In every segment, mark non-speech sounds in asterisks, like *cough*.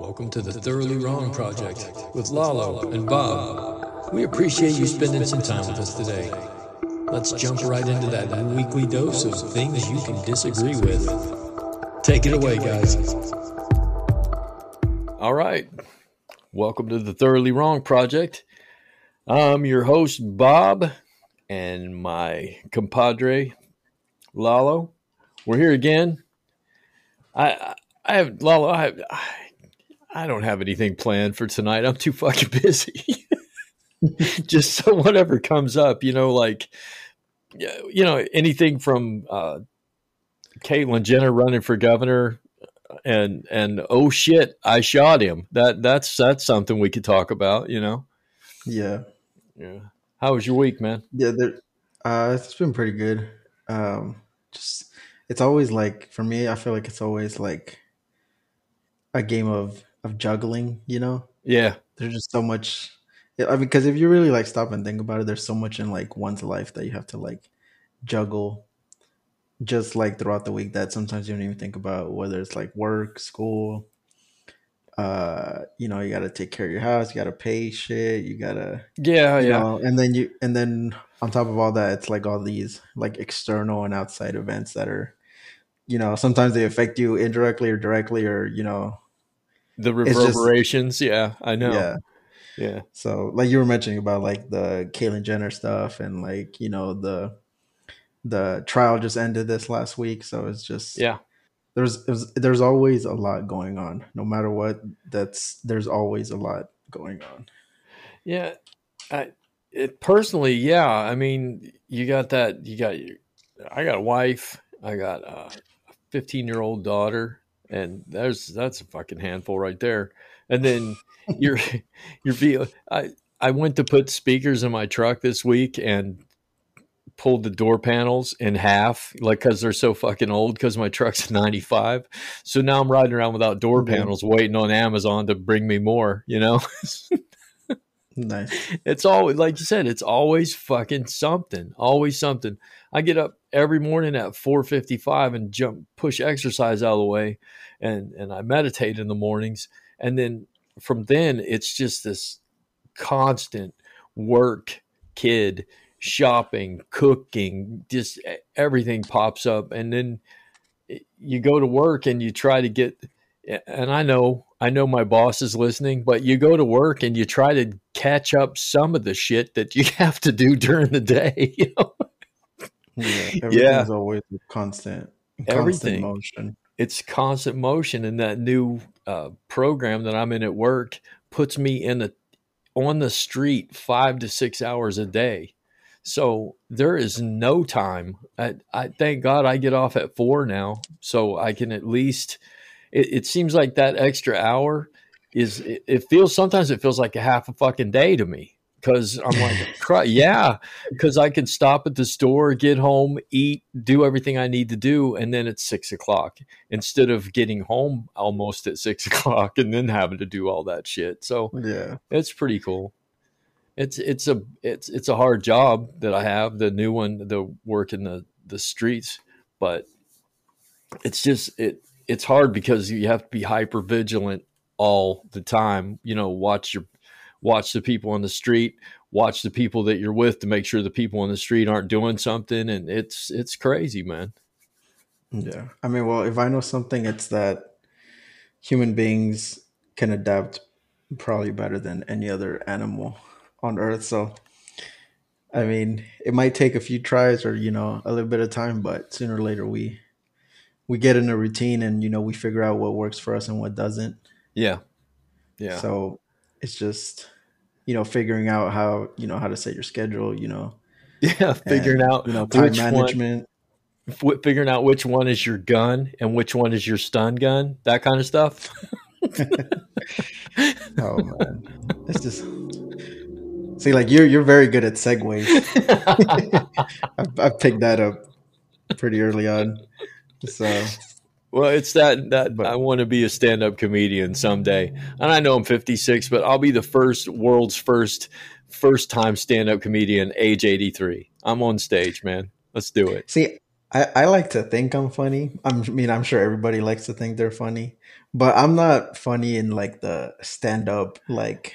Welcome to the Thoroughly Wrong Project with Lalo and Bob. We appreciate you spending some time with us today. Let's jump right into that weekly dose of things you can disagree with. Take it away, guys. All right. Welcome to the Thoroughly Wrong Project. I'm your host, Bob, and my compadre, Lalo. We're here again. I, I have Lalo. I, I don't have anything planned for tonight. I'm too fucking busy. *laughs* Just so whatever comes up, you know, like you know anything from uh, Caitlyn Jenner running for governor, and and oh shit, I shot him. That that's that's something we could talk about. You know. Yeah. Yeah. How was your week, man? Yeah, there, uh, it's been pretty good. Um, just it's always like for me, I feel like it's always like a game of of juggling. You know? Yeah. There's just so much. I mean, because if you really like stop and think about it, there's so much in like one's life that you have to like juggle, just like throughout the week that sometimes you don't even think about whether it's like work, school. Uh, you know, you got to take care of your house. You got to pay shit. You got to Yeah, you yeah. know, and then you and then on top of all that it's like all these like external and outside events that are you know sometimes they affect you indirectly or directly or you know The It's just- reverberations. yeah, I know. yeah Yeah. so like you were mentioning about like the Caitlyn Jenner stuff and like you know the the trial just ended this last week so it's just Yeah. there's there's, there's always a lot going on no matter what that's there's always a lot going on Yeah, I it personally, yeah. I mean, you got that. You got. your- I got a wife. I got a fifteen-year-old daughter, and there's that's a fucking handful right there. And then you're *laughs* *laughs* you're be. I I went to put speakers in my truck this week and pulled the door panels in half, like because they're so fucking old. Because my truck's *laughs* ninety five, so now I'm riding around without door Mhm. panels, waiting on Amazon to bring me more. You know. nice It's always like you said, it's always fucking something. Always something. I get up every morning at 4:55 and jump push exercise out of the way and and I meditate in the mornings and then from then it's just this constant work kid shopping cooking just everything pops up and then eh, you go to work and you try to get eh, and I know I know my boss is listening, but you go to work and you try to catch up some of the shit that you *laughs* have to do during the day. *laughs* You know? Yeah everything's Yeah. always constant Everything. constant motion It's constant motion, and that new uh, program that I'm in at work puts me in the on the street five to six hours a day. So there is no time. I, I thank God I get off at four now, so I can at least. It, it seems like that extra hour is. It, it feels sometimes it feels like a half a fucking day to me because I'm like, *laughs* yeah, because I can stop at the store, get home, eat, do everything I need to do, and then it's six o'clock instead of getting home almost at six *laughs* o'clock and then having to do all that shit. So yeah it's pretty cool. It's it's a it's it's a hard job that I have, the new one, the work in the the streets, but it's just it it's hard because you have to be hyper vigilant all the time. You know, watch your watch the people on the street, watch the people that you're with to make sure the people on the street aren't doing something, and it's it's crazy, man. Yeah. I mean, well, if I know something, it's that human beings can adapt probably better than any other animal on earth. So, I mean, it might take a few tries or, you know, a little bit of time, but sooner or later we we get in a routine and, you know, we figure out what works for us and what doesn't. Yeah, yeah, So, it's just you know, figuring out how, you know, how to set your schedule, you know, yeah. Figuring and, out you know, time one- management. f- figuring out which one is your gun and which one is your stun gun, that kind of stuff. *laughs* Oh man, it's just see like you're you're very good at segues. *laughs* I've, I've picked that up pretty early on. So well, it's that that But- I want to be a stand-up comedian someday, and I know I'm 56, but I'll be the first world's first first time stand-up comedian, age 83. I'm on stage, man. Let's do it. see, I, I like to think I'm funny. I'm, I mean, I'm sure everybody likes to think they're funny, but I'm not funny in like the stand up, like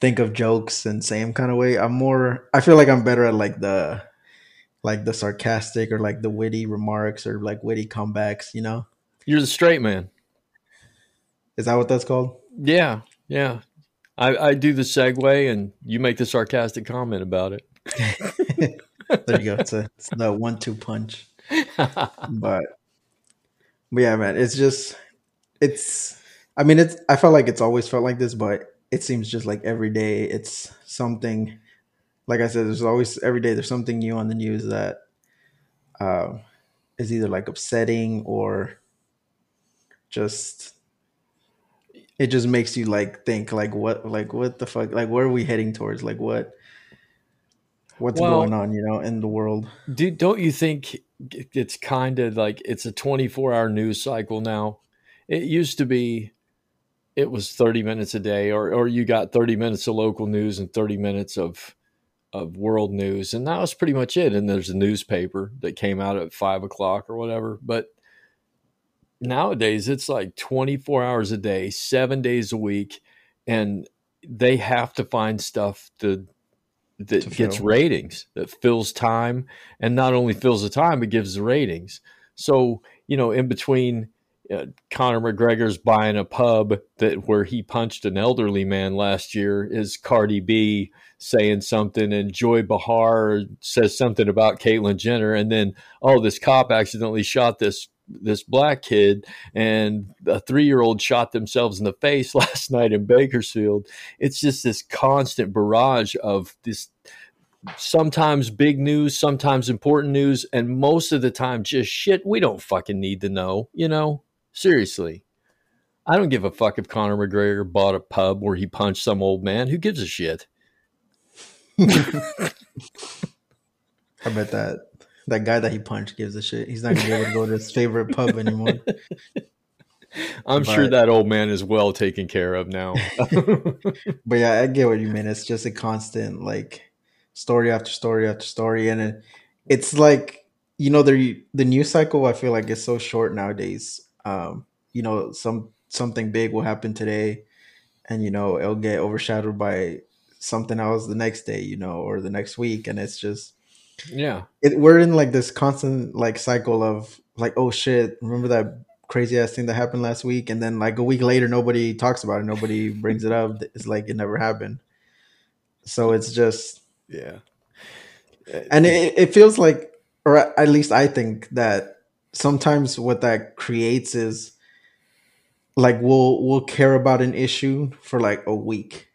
think of jokes and same kind of way. I'm more, I feel like I'm better at like the, like the sarcastic or like the witty remarks or like witty comebacks, you know? You're the straight man. Is that what that's called? Yeah, yeah. I, I do the segue and you make the sarcastic comment about it. *laughs* *laughs* there you go. It's, a, it's the one two punch. but, but yeah, man, it's just, it's, I mean, it's, I felt like it's always felt like this, but it seems just like every day it's something, like I said, there's always, every day there's something new on the news that uh, is either like upsetting or just it just makes you like think like what like what the fuck like where are we heading towards? Like what what's well, going on you know in the world? Do, don't you think it's kind of like it's a 24 hour news cycle now? It used to be it was 30 minutes a day or or you got 30 minutes of local news and 30 minutes of of world news and that was pretty much it and there's a newspaper that came out at five o'clock or whatever but nowadays it's like 24 hours a day, seven days a week, and they have to find stuff to that to gets ratings, that fills time, and not only fills the time, but gives the ratings. So you know, in between. Uh, Conor McGregor's buying a pub that where he punched an elderly man last year is Cardi B saying something and Joy Behar says something about Caitlyn Jenner and then oh this cop accidentally shot this this black kid and a three year old shot themselves in the face *laughs* last night in Bakersfield. It's just this constant barrage of this sometimes big news, sometimes important news, and most of the time just shit we don't fucking need to know, you know? Seriously. I don't give a fuck if Conor McGregor bought a pub where he punched some old man. Who gives a shit? *laughs* I bet that that guy that he punched gives a shit. He's not gonna be able to go to his favorite pub anymore. *laughs* I'm but, sure that old man is well taken care of now. *laughs* but yeah, I get what you mean. It's just a constant like story after story after story, and it, it's like you know the the news cycle. I feel like is so short nowadays. Um, you know, some something big will happen today, and you know it'll get overshadowed by something else the next day. You know, or the next week, and it's just yeah. It, we're in like this constant like cycle of like, oh shit, remember that crazy ass thing that happened last week? And then like a week later, nobody talks about it. Nobody *laughs* brings it up. It's like it never happened. So it's just, yeah. And it, it feels like, or at least I think that sometimes what that creates is like we'll we'll care about an issue for like a week.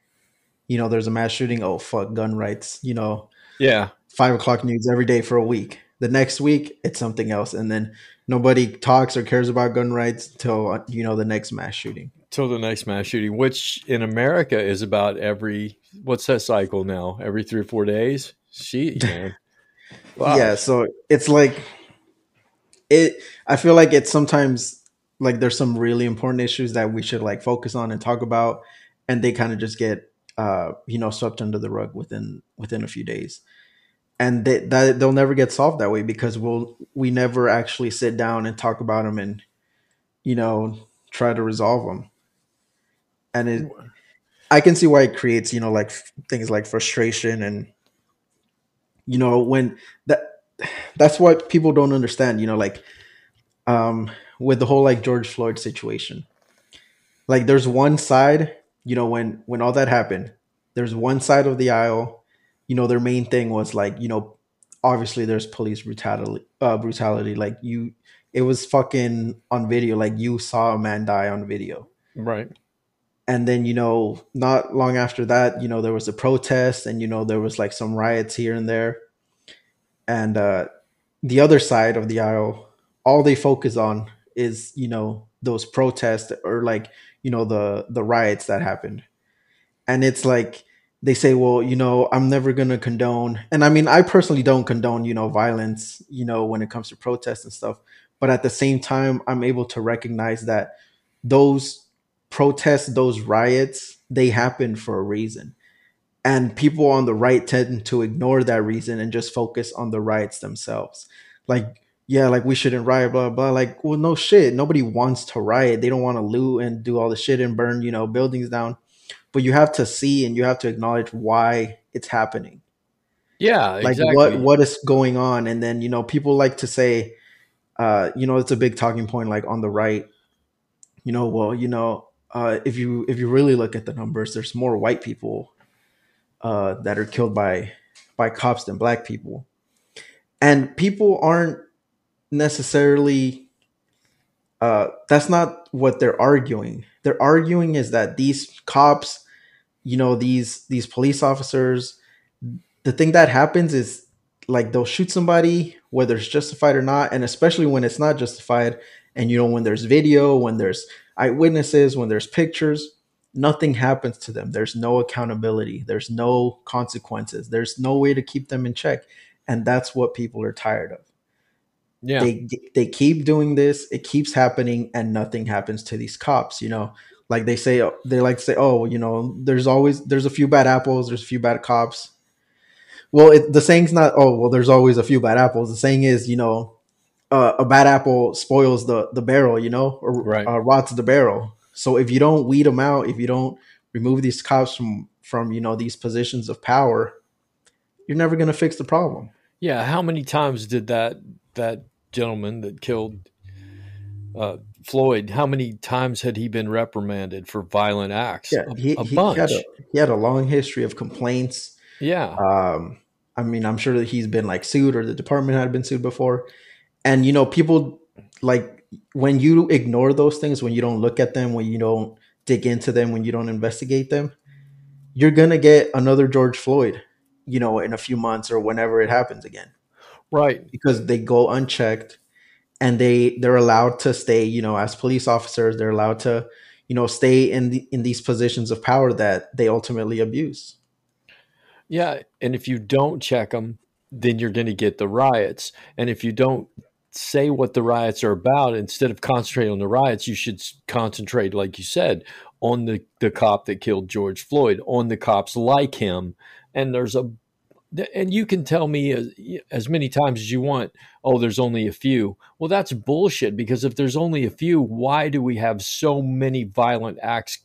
You know, there's a mass shooting. Oh fuck, gun rights. You know. Yeah five o'clock news every day for a week. The next week, it's something else, and then nobody talks or cares about gun rights till uh, you know the next mass shooting. Till the next mass shooting, which in America is about every what's that cycle now? Every three or four days. She man. Wow. *laughs* Yeah, so it's like it. I feel like it's sometimes like there's some really important issues that we should like focus on and talk about, and they kind of just get uh you know swept under the rug within within a few days and they, that they'll never get solved that way because we'll we never actually sit down and talk about them and you know try to resolve them and it i can see why it creates you know like things like frustration and you know when that that's what people don't understand you know like um with the whole like george floyd situation like there's one side you know when when all that happened there's one side of the aisle you know, their main thing was like, you know, obviously there's police brutality, uh, brutality. Like you, it was fucking on video. Like you saw a man die on video. Right. And then, you know, not long after that, you know, there was a protest and, you know, there was like some riots here and there. And uh, the other side of the aisle, all they focus on is, you know, those protests or like, you know, the the riots that happened. And it's like they say, well, you know, I'm never to condone. And I mean, I personally don't condone, you know, violence, you know, when it comes to protests and stuff. But at the same time, I'm able to recognize that those protests, those riots, they happen for a reason. And people on the right tend to ignore that reason and just focus on the riots themselves. Like yeah, like we shouldn't riot, blah blah. Like, well, no shit. Nobody wants to riot. They don't want to loot and do all the shit and burn, you know, buildings down. But you have to see and you have to acknowledge why it's happening. Yeah, Like exactly. what what is going on, and then you know people like to say, uh, you know, it's a big talking point, like on the right. You know, well, you know, uh, if you if you really look at the numbers, there's more white people uh, that are killed by by cops than black people, and people aren't necessarily. Uh, that's not what they're arguing. They're arguing is that these cops, you know, these these police officers, the thing that happens is like they'll shoot somebody whether it's justified or not, and especially when it's not justified, and you know when there's video, when there's eyewitnesses, when there's pictures, nothing happens to them. There's no accountability. There's no consequences. There's no way to keep them in check, and that's what people are tired of yeah. they they keep doing this it keeps happening and nothing happens to these cops you know like they say they like to say oh you know there's always there's a few bad apples there's a few bad cops well it, the saying's not oh well there's always a few bad apples the saying is you know uh, a bad apple spoils the the barrel you know or Right. uh, rots the barrel so if you don't weed them out if you don't remove these cops from from you know these positions of power you're never going to fix the problem Yeah, how many times did that that gentleman that killed uh, Floyd? How many times had he been reprimanded for violent acts? yeah a, he, a he, bunch. had a, he had a long history of complaints yeah, um i mean i'm sure that he's been like sued or the department had been sued before and you know people like when you ignore those things when you don't look at them when you don't dig into them when you don't investigate them you're gonna get another george floyd you know in a few months or whenever it happens again right. because they go unchecked and they they're allowed to stay you know as police officers they're allowed to you know stay in the in these positions of power that they ultimately abuse Yeah, and if you don't check them, then you're going to get the riots. And if you don't say what the riots are about, instead of concentrating on the riots, you should concentrate, like you said, on the the cop that killed George Floyd, on the cops like him. And there's a and you can tell me as, as many times as you want, oh, there's only a few. Well, that's bullshit because if there's only a few, why do we have so many violent acts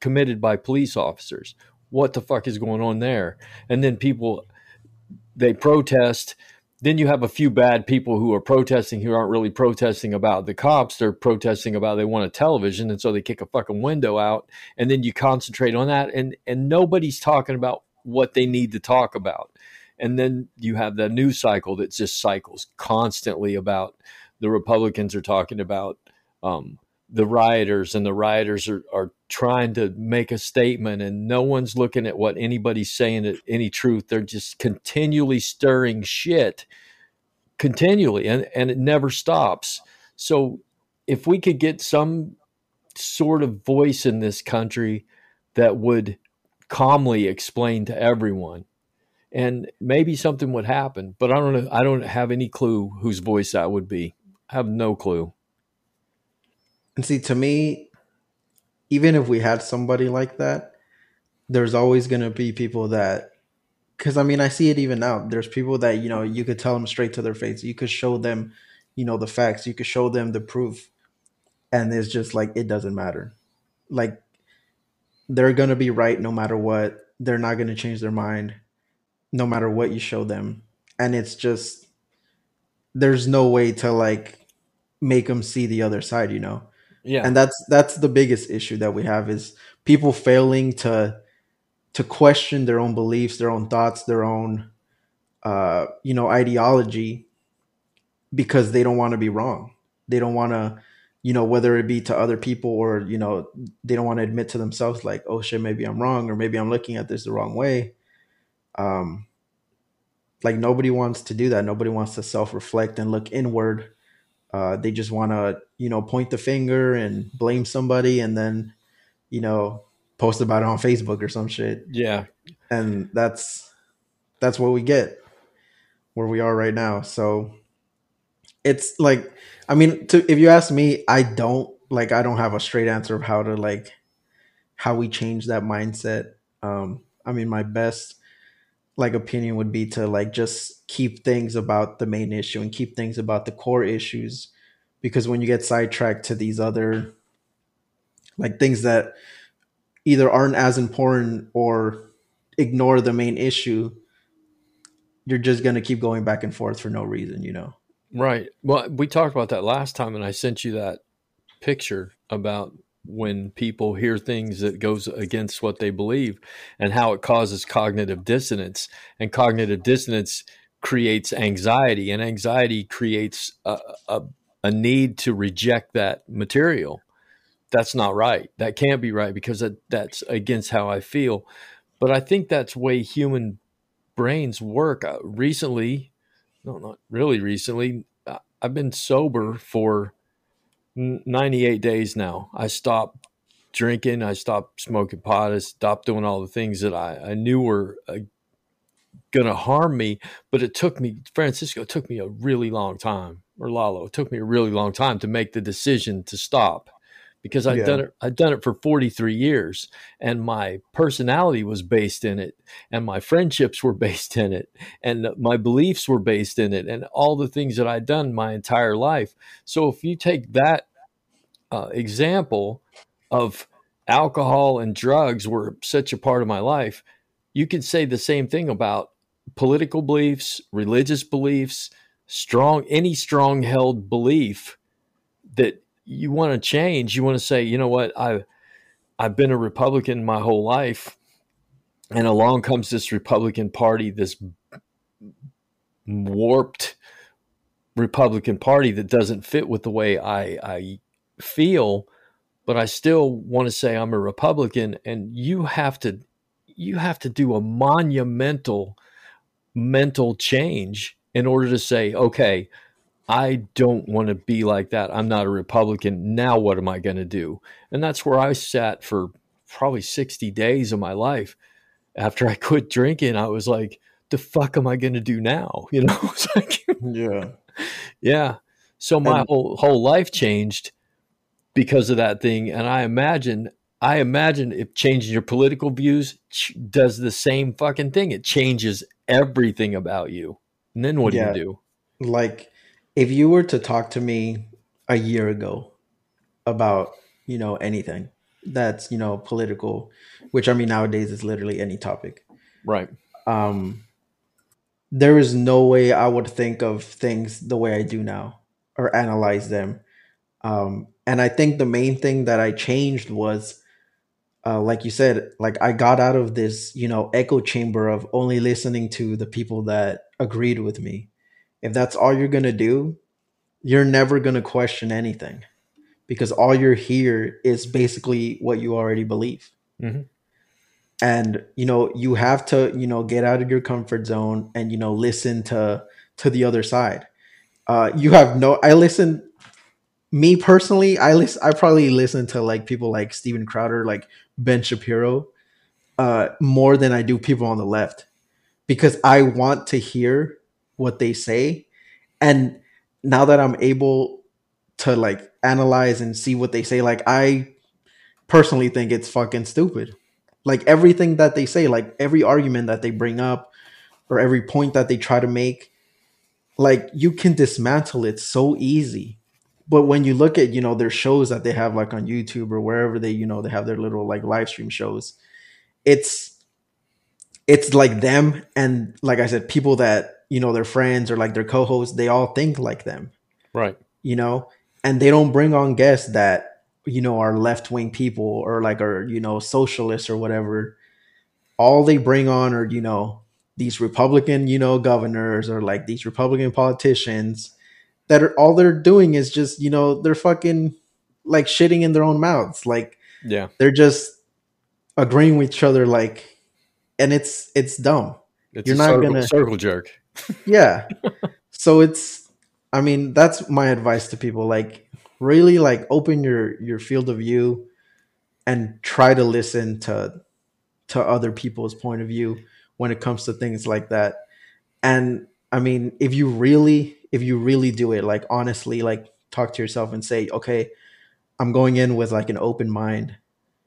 committed by police officers? What the fuck is going on there? And then people they protest. Then you have a few bad people who are protesting who aren't really protesting about the cops. They're protesting about they want a television, and so they kick a fucking window out. And then you concentrate on that, and and nobody's talking about what they need to talk about. And then you have the news cycle that just cycles constantly about the Republicans are talking about um, the rioters, and the rioters are, are trying to make a statement, and no one's looking at what anybody's saying any truth. They're just continually stirring shit, continually, and, and it never stops. So if we could get some sort of voice in this country that would calmly explain to everyone and maybe something would happen but i don't know i don't have any clue whose voice that would be I have no clue And see, to me, even if we had somebody like that, there's always going to be people that, because I mean, I see it even now. There's people that, you know, you could tell them straight to their face. You could show them, you know, the facts. You could show them the proof. And it's just like, it doesn't matter. Like, they're going to be right no matter what. They're not going to change their mind no matter what you show them. And it's just, there's no way to like make them see the other side, you know? Yeah. And that's that's the biggest issue that we have is people failing to to question their own beliefs their own thoughts their own uh you know ideology because they don't want to be wrong. They don't want to you know whether it be to other people or you know they don't want to admit to themselves like oh shit maybe i'm wrong or maybe i'm looking at this the wrong way. Um like nobody wants to do that. Nobody wants to self-reflect and look inward. Uh, they just want to, you know, point the finger and blame somebody, and then, you know, post about it on Facebook or some shit. yeah And that's that's what we get where we are right now. So it's like, I mean, to, if you ask me, I don't like, I don't have a straight answer of how to like how we change that mindset. Um, I mean, my best like opinion would be to like just keep things about the main issue and keep things about the core issues because when you get sidetracked to these other like things that either aren't as important or ignore the main issue you're just going to keep going back and forth for no reason you know Right. Well, we talked about that last time, and I sent you that picture about when people hear things that goes against what they believe and how it causes cognitive dissonance and cognitive dissonance creates anxiety and anxiety creates a, a, a need to reject that material that's not right that can't be right because that, that's against how i feel but i think that's way human brains work uh, recently no not really recently uh, i've been sober for 98 days now. I stopped drinking. I stopped smoking pot. I stopped doing all the things that I, I knew were uh, going to harm me. But it took me, Francisco, it took me a really long time, or Lalo, it took me a really long time to make the decision to stop because I'd yeah. done it. I'd done it for 43 years, and my personality was based in it, and my friendships were *laughs* based in it, and my beliefs were based in it, and all the things that I'd done my entire life. So if you take that uh, example of alcohol and drugs were such a part of my life, you could say the same thing about political beliefs, religious beliefs, strong any strong held belief that you want to change, you want to say, you know what, I I've been a Republican my whole life, and along comes this Republican Party, this warped Republican Party that doesn't fit with the way I I feel, but I still want to say I'm a Republican, and you have to you have to do a monumental mental change in order to say, okay, I don't want to be like that. I'm not a Republican. Now, what am I going to do? And that's where I sat for probably 60 days of my life. After I quit drinking, I was like, the fuck am I going to do now? *laughs* You know, *laughs* like, yeah. Yeah. So my and, whole, whole life changed because of that thing. And I imagine, I imagine if changing your political views does the same fucking thing, it changes everything about you. And then what yeah. do you do? Like, if you were to talk to me a year ago about you know anything that's you know political which i mean nowadays is literally any topic right um there is no way i would think of things the way i do now or analyze them um and i think the main thing that i changed was uh, like you said like i got out of this you know echo chamber of only listening to the people that agreed with me if that's all you're going to do, you're never going to question anything because all you're here is basically what you already believe. Mm-hmm. And you know, you have to, you know, get out of your comfort zone and you know, listen to to the other side. Uh, you have no. I listen. Me personally, I listen. I probably listen to like people like Steven Crowder, like Ben Shapiro, uh, more than I do people on the left, because I want to hear what they say. And now that i'm able to like analyze and see what they say like i personally think it's fucking stupid. Like everything that they say like every argument that they bring up or every point that they try to make like you can dismantle it so easy but when you look at you know their shows that they have like on youtube or wherever they you know they have their little like live stream shows it's it's like them and like i said people that you know their friends or like their co-hosts they all think like them. Right. You know? And they don't bring on guests that you know are left-wing people or like are you know socialists or whatever. All they bring on are you know these republican you know governors or like these republican politicians that are all they're doing is just you know they're fucking like shitting in their own mouths. Like yeah. they're just agreeing with each other like and it's it's dumb. It's you're not circle, gonna circle jerk. *laughs* Yeah. so it's I mean, that's my advice to people. Like really like open your your field of view and try to listen to to other people's point of view when it comes to things like that. And I mean, if you really if you really do it like honestly like talk to yourself and say, "Okay, I'm going in with like an open mind."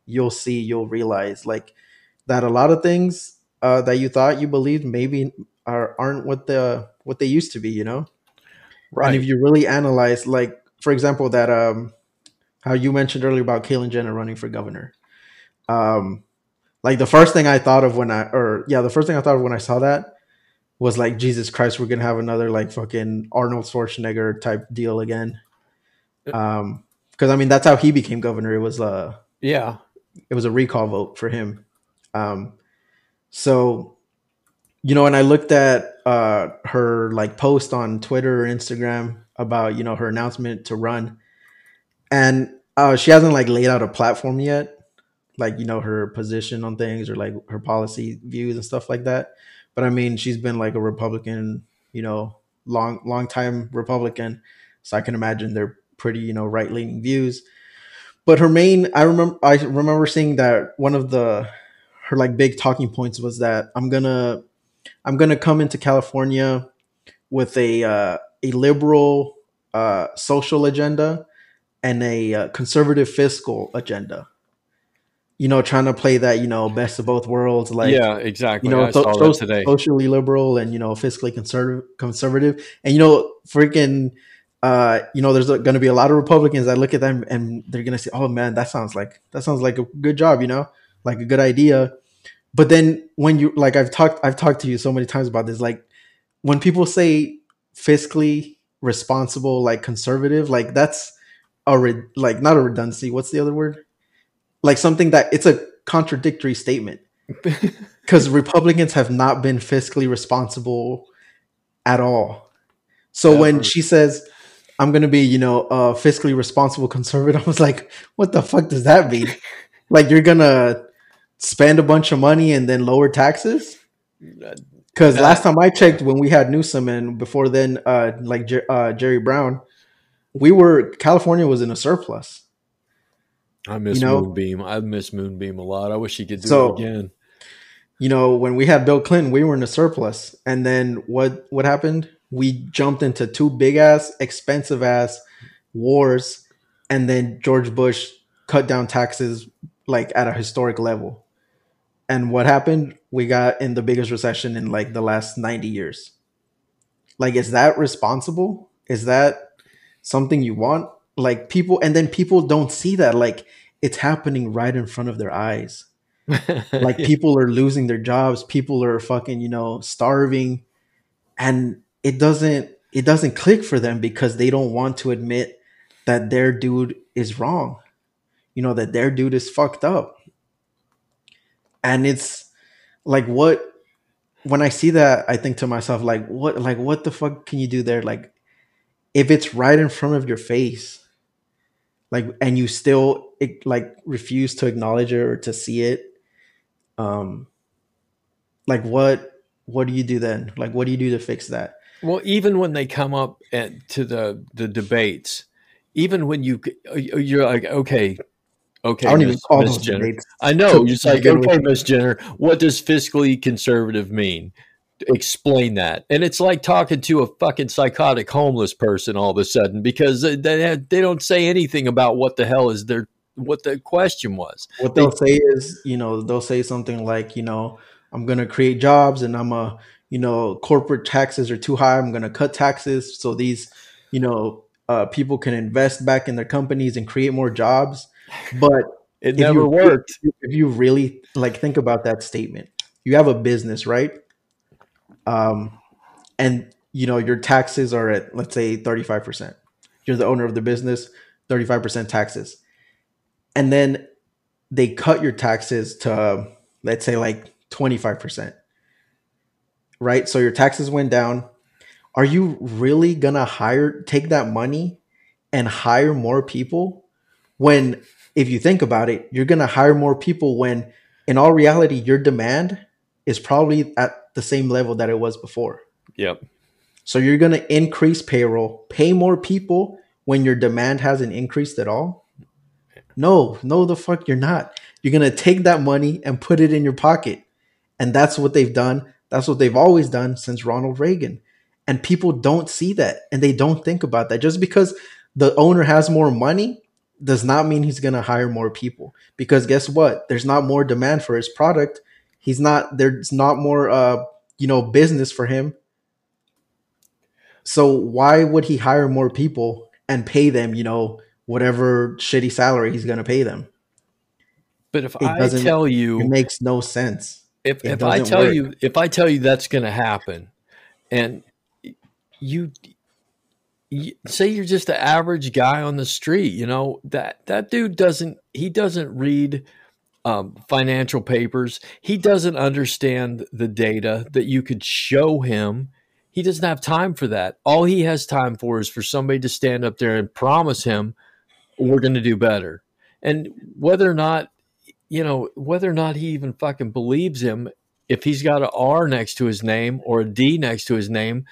You'll see, you'll realize like that a lot of things uh, that you thought you believed maybe are aren't what the what they used to be. You know, Right. and if you really analyze, like for example, that um, how you mentioned earlier about Caitlyn Jenner running for governor, um, like the first thing I thought of when I or yeah, the first thing I thought of when I saw that was like Jesus Christ, we're gonna have another like fucking Arnold Schwarzenegger type deal again. Um, because I mean that's how he became governor. It was uh yeah. it was a recall vote for him. Um, so, you know, and I looked at uh, her like post on Twitter or Instagram about you know her announcement to run, and uh, she hasn't like laid out a platform yet, like you know her position on things or like her policy views and stuff like that. But I mean, she's been like a Republican, you know, long long time Republican, so I can imagine they're pretty you know right leaning views. But her main i remember i remember seeing that one of the her like big talking points was that i'm gonna i'm gonna come into california with a uh, a liberal uh, social agenda and a uh, conservative fiscal agenda you know trying to play that you know best of both worlds like yeah, exactly. you know, I so, saw so- today. socially liberal and you know fiscally conservative, conservative, and you know, freaking, uh, you know, there's going to be a lot of Republicans that look at them and they're going to say, "Oh man, that sounds like that sounds like a good job," you know, like a good idea. But then when you like, I've talked, I've talked to you so many times about this. Like when people say fiscally responsible, like conservative, like that's a re- like not a redundancy. What's the other word? Like something that it's a contradictory statement *laughs* because Republicans have not been fiscally responsible at all. So when she says, "I'm going to be, you know, a fiscally responsible conservative," *laughs* I was like, "What the fuck does that mean? *laughs* like you're gonna spend a bunch of money and then lower taxes?" Because last time I checked, when we had Newsom and before then, uh, like Jer- uh, Jerry Brown, we were California was in a surplus. I miss you know- Moonbeam. I miss Moonbeam a lot. I wish he could do So- it again. you know, when we had Bill Clinton, we were in a surplus. And then what what happened? We jumped into two big ass, expensive ass wars, and then George Bush cut down taxes like at a historic level. And what happened? We got in the biggest recession in like the last 90 years. Like, is that responsible? Is that something you want? Like people, and then people don't see that. Like it's happening right in front of their eyes. *laughs* Like people are losing their jobs people are fucking you know starving and it doesn't it doesn't click for them because they don't want to admit that their dude is wrong. You know that their dude is fucked up. And it's like what when i see that i think to myself like what like what the fuck can you do there? Like if it's right in front of your face like and you still it, like refuse to acknowledge it or to see it um like what what do you do then like what do you do to fix that Well, even when they come up at, to the the debates, even when you you're like, okay, okay, i don't even call those Jenner. debates I know. you're like, okay. Miss Jenner, what does fiscally conservative mean? Explain that. And it's like talking to a fucking psychotic homeless person all of a sudden because they they, they don't say anything about what the hell is their what the question was. what they'll say is you know they'll say something like you know i'm gonna create jobs and i'm a you know corporate taxes are too high i'm gonna cut taxes so these you know uh, people can invest back in their companies and create more jobs but It never you- worked. if you really like think about that statement you have a business right um and you know your taxes are at let's say 35% you're the owner of the business 35% taxes. And then they cut your taxes to let's say like 25% right? So your taxes went down. Are you really gonna hire take that money and hire more people when if you think about it you're gonna hire more people when in all reality your demand is probably at the same level that it was before. Yep. so you're gonna increase payroll pay more people when your demand hasn't increased at all? No no the fuck you're not. You're gonna take that money and put it in your pocket. And that's what they've done. That's what they've always done since ronald reagan. And people don't see that and they don't think about that. Just because the owner has more money does not mean he's going to hire more people. Because guess what? There's not more demand for his product He's not there's not more uh you know business for him. So why would he hire more people and pay them, you know, whatever shitty salary he's going to pay them? But if I tell you It makes no sense. if it if I tell work. you, if I tell you that's going to happen, and you, you say you're just an average guy on the street, you know that that dude doesn't he doesn't read um, financial papers. He doesn't understand the data that you could show him. He doesn't have time for that. All he has time for is for somebody to stand up there and promise him, "We're going to do better." And whether or not, you know, whether or not he even fucking believes him, if he's got an R next to his name or a D next to his name,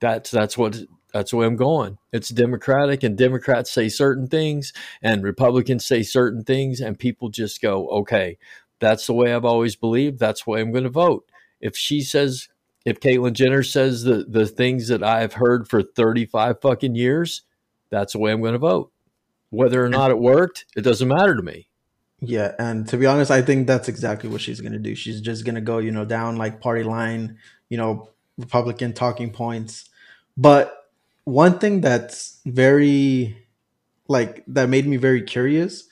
that's that's what that's the way I'm going. It's democratic, and Democrats say certain things, and Republicans say certain things, and people just go, "Okay, that's the way I've always believed. That's the way I'm going to vote." If she says, if Caitlyn Jenner says the the things that I've heard for 35 fucking years, that's the way I'm going to vote. Whether or not it worked, it doesn't matter to me. Yeah, and to be honest, I think that's exactly what she's gonna do. She's just gonna go, you know, down like party line, you know, Republican talking points. But one thing that's very like that made me very curious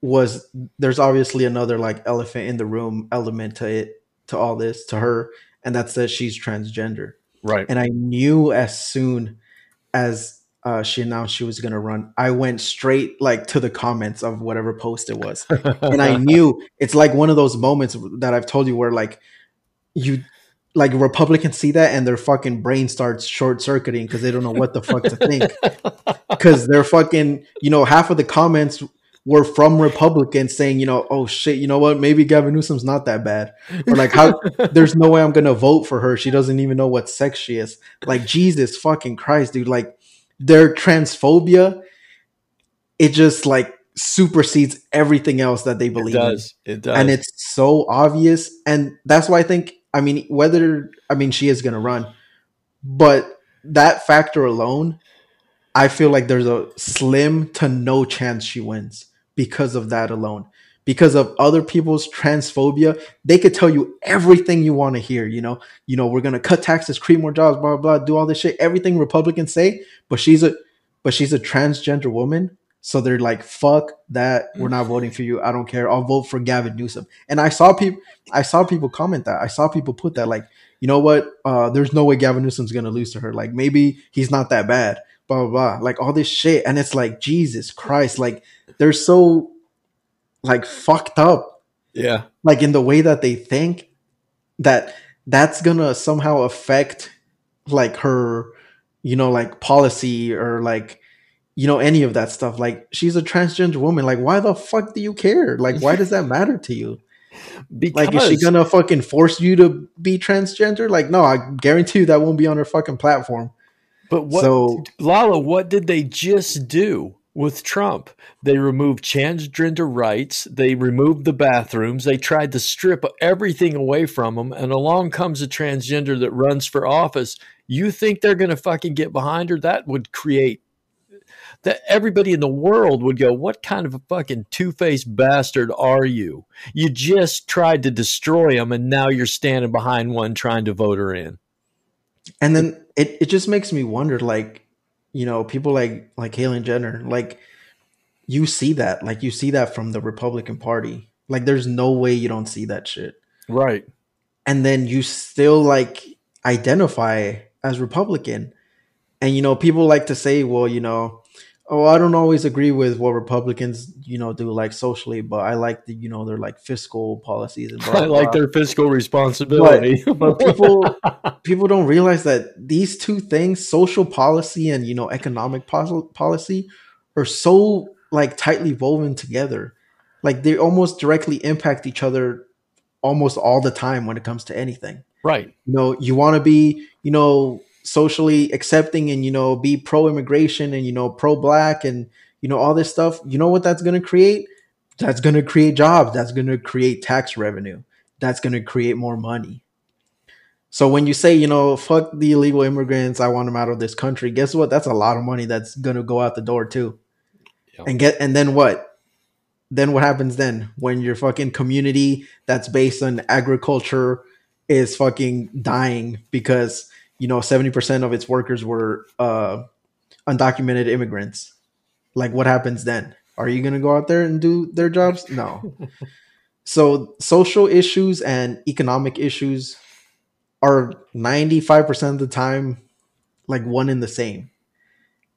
was there's obviously another like elephant in the room element to it to all this to her, and that's that she's transgender. Right. And I knew as soon as uh, she announced she was gonna run, I went straight like to the comments of whatever post it was and I knew it's like one of those moments that I've told you where like you like Republicans see that and their fucking brain starts short circuiting because they don't know what the fuck to think. *laughs* Because they're fucking you know half of the comments were from Republicans saying you know oh shit you know what? Maybe Gavin Newsom's not that bad. Or like how *laughs* there's no way I'm gonna vote for her. She doesn't even know what sex she is. Like Jesus fucking Christ dude. Like their transphobia it just like supersedes everything else that they It believe in. does. It does. and it's so obvious. And that's why i think i mean whether i mean she is going to run but that factor alone i feel like there's a slim to no chance she wins because of that alone. Because of other people's transphobia they could tell you everything you want to hear you know? You know we're to cut taxes create more jobs blah blah blah do all this shit everything republicans say but she's a but she's a transgender woman so they're like, "Fuck that! We're not voting for you. I don't care. I'll vote for Gavin Newsom." And I saw people, I saw people comment that. I saw people put that, like, you know what? Uh, there's no way Gavin Newsom's gonna lose to her. Like, maybe he's not that bad. Blah blah blah. Like all this shit, and it's like, Jesus Christ! Like they're so, like, fucked up. yeah. Like in the way that they think that that's gonna somehow affect, like her, you know, like policy or like you know any of that stuff like she's a transgender woman like why the fuck do you care like why does that matter to you *laughs* Because like is she gonna fucking force you to be transgender like no i guarantee you that won't be on her fucking platform But what, So- Lalo? What did they just do with Trump? They removed transgender rights. They removed the bathrooms. They tried to strip everything away from them. And along comes a transgender that runs for office. You think they're going to fucking get behind her? That would create that everybody in the world would go, "What kind of a fucking two-faced bastard are you? You just tried to destroy him, and now you're standing behind one trying to vote her in." and then it, it just makes me wonder like you know people like like Caitlyn Jenner like you see that like you see that from the Republican Party like there's no way you don't see that shit Right. and then you still like identify as Republican. And you know, people like to say, well, you know, oh, I don't always agree with what Republicans, you know, do like socially, but I like the, you know, their like fiscal policies and *laughs* blah, I like their fiscal responsibility. *laughs* but people people don't realize that these two things, social policy and you know, economic policy are so like tightly woven together. Like they almost directly impact each other almost all the time when it comes to anything right. you know you want to be you know socially accepting and you know be pro immigration and you know pro black and you know all this stuff you know what that's going to create? That's going to create jobs. That's going to create tax revenue. That's going to create more money. So when you say you know fuck the illegal immigrants i want them out of this country guess what? That's a lot of money that's going to go out the door too. Yeah. and get and then what? Then what happens then? When your fucking community that's based on agriculture is fucking dying because you know 70% of its workers were uh undocumented immigrants. Like what happens then? Are you going to go out there and do their jobs? No. *laughs* So social issues and economic issues are 95% of the time like one in the same.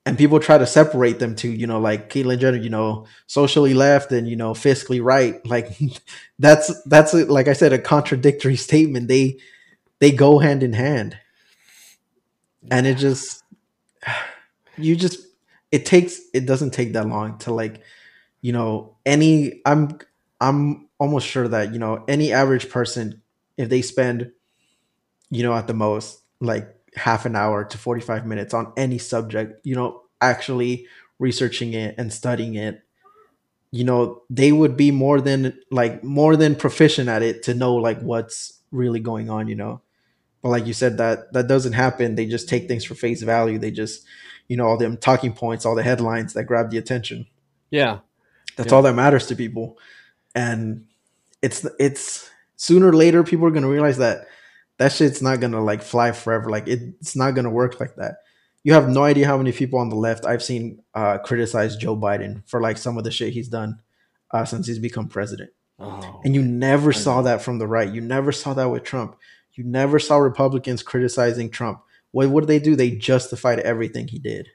And people try to separate them to you know like Caitlyn Jenner, you know, socially left and you know fiscally right. Like *laughs* that's that's a, like I said, a contradictory *laughs* statement. They they go hand in hand, and it just *sighs* you just it takes it doesn't take that long to like you know any I'm I'm almost sure that you know any average person if they spend you know at the most like half an hour to 45 minutes on any subject, you know, actually researching it and studying it, you know, they would be more than like more than proficient at it to know like what's really going on, you know. But like you said, that that doesn't happen. They just take things for face value. They just, you know, all them talking points, all the headlines that grab the attention. Yeah. That's Yeah. all that matters to people. And it's it's sooner or later people are gonna realize that that shit's not gonna like fly forever. Like it, it's not gonna work like that. You have no idea how many people on the left I've seen uh, criticize Joe Biden for like some of the shit he's done uh, since he's become president. Oh. And you never saw that from the right. You never saw that with Trump. You never saw Republicans criticizing Trump. What did they do? They justified everything he did.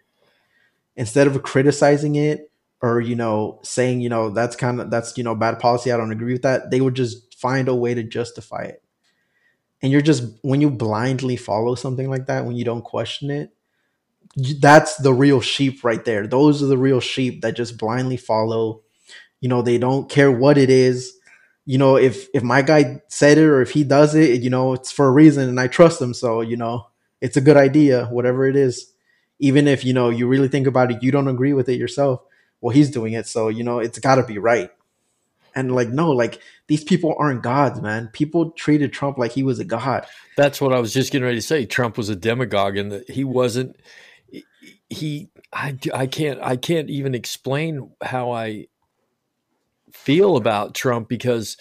Instead of criticizing it or you know saying you know that's kind of that's you know bad policy. I don't agree with that. They would just find a way to justify it. And you're just when you blindly follow something like that, when you don't question it, that's the real sheep right there. Those are the real sheep that just blindly follow. You know, they don't care what it is. You know, if if my guy said it or if he does it, you know, it's for a reason and I trust him. So, you know, it's a good idea, whatever it is. Even if, you know, you really think about it, you don't agree with it yourself. Well, he's doing it. So, you know, it's gotta be right. And like, no, like these people aren't gods, man. People treated Trump like he was a god. That's what I was just getting ready to say. Trump was a demagogue, and that he wasn't. He, I, I can't, I can't even explain how I feel about Trump because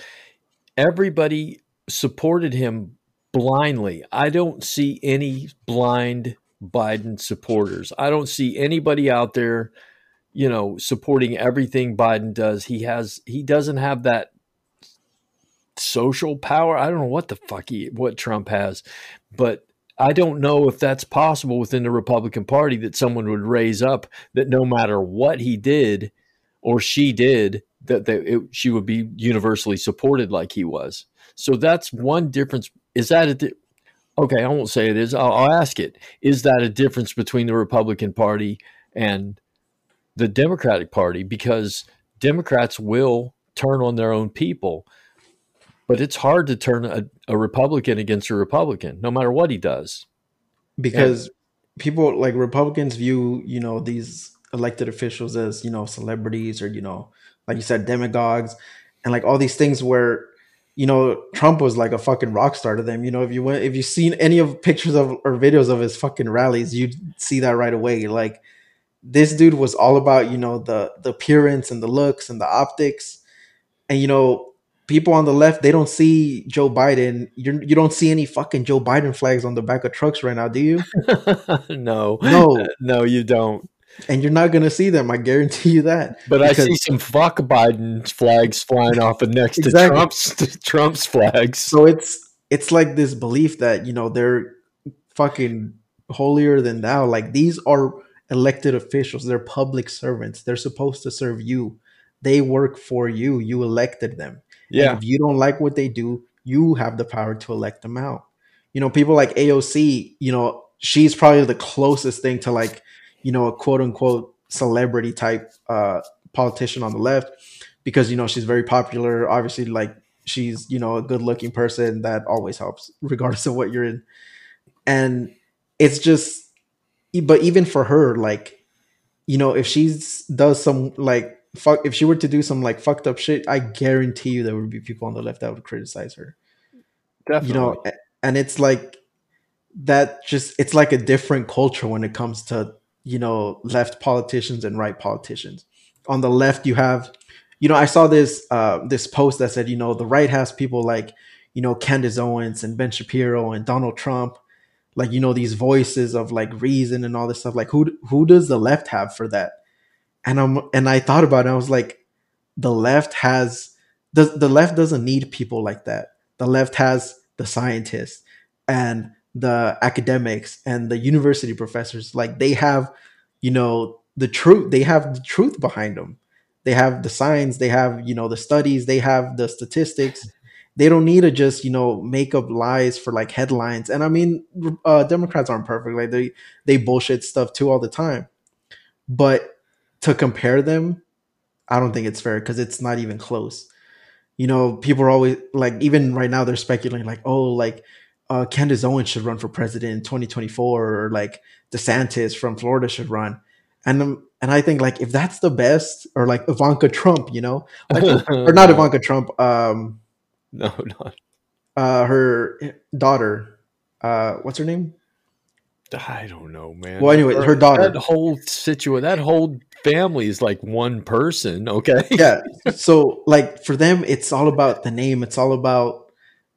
everybody supported him blindly. I don't see any blind Biden supporters. I don't see anybody out there, you know, supporting everything Biden does. He has, he doesn't have that social power. I don't know what the fuck he, what Trump has, but I don't know if that's possible within the Republican Party that someone would raise up that no matter what he did or she did, that they, it, she would be universally supported like he was. So that's one difference. Is that a di- okay? I won't say it is. I'll, I'll ask it. Is that a difference between the Republican Party and the Democratic Party? Because Democrats will turn on their own people, but it's hard to turn a, a Republican against a Republican, no matter what he does. because people like Republicans view you know these elected officials as you know celebrities or you know like you said demagogues and like all these things where you know Trump was like a fucking rock star to them. You know if you went if you've seen any of pictures of or videos of his fucking rallies, you'd see that right away. Like this dude was all about you know the the appearance and the looks and the optics, and you know people on the left they don't see Joe Biden. You you don't see any fucking Joe Biden flags on the back of trucks right now, do you? *laughs* no, No, no, you don't. And you're not gonna see them. I guarantee you that. But I see some fuck Biden flags flying off of next Exactly. to Trump's *laughs* Trump's flags. So it's it's like this belief that you know they're fucking holier than thou. Like these are elected officials. They're public servants. They're supposed to serve you. They work for you. You elected them. And Yeah, if you don't like what they do, you have the power to elect them out. You know, people like AOC, you know, she's probably the closest thing to like, you know, a quote unquote celebrity type uh politician on the left because you know she's very popular. Obviously, like she's, you know, a good looking person that always helps, regardless of what you're in. And it's just but even for her, like, you know, if she's does some like fuck if she were to do some like fucked up shit, I guarantee you there would be people on the left that would criticize her. definitely. You know, and it's like that just it's like a different culture when it comes to, you know, left politicians and right politicians. On the left you have you know, I saw this uh, this post that said, you know, the right has people like, you know, Candace Owens and Ben Shapiro and Donald Trump, like you know these voices of like reason and all this stuff. Like who who does the left have for that? And I'm and I thought about it. I was like, the left has the the left doesn't need people like that. The left has the scientists and the academics and the university professors. Like they have, you know, the truth. They have the truth behind them they have the science they have you know the studies they have the statistics they don't need to just you know make up lies for like headlines and i mean uh democrats aren't perfect like they they bullshit stuff too all the time but to compare them i don't think it's fair because it's not even close you know people are always like even right now they're speculating like oh like uh candace owens should run for president in 2024 or like desantis from florida should run and um, and I think like if that's the best, or like Ivanka Trump, you know, *laughs* like, or not Ivanka Trump, um, no, not uh, her daughter, uh, what's her name? I don't know, man. Well, anyway, her, her daughter. That whole situation, that whole family is like one person. Okay. yeah. *laughs* So, like, for them, it's all about the name. It's all about,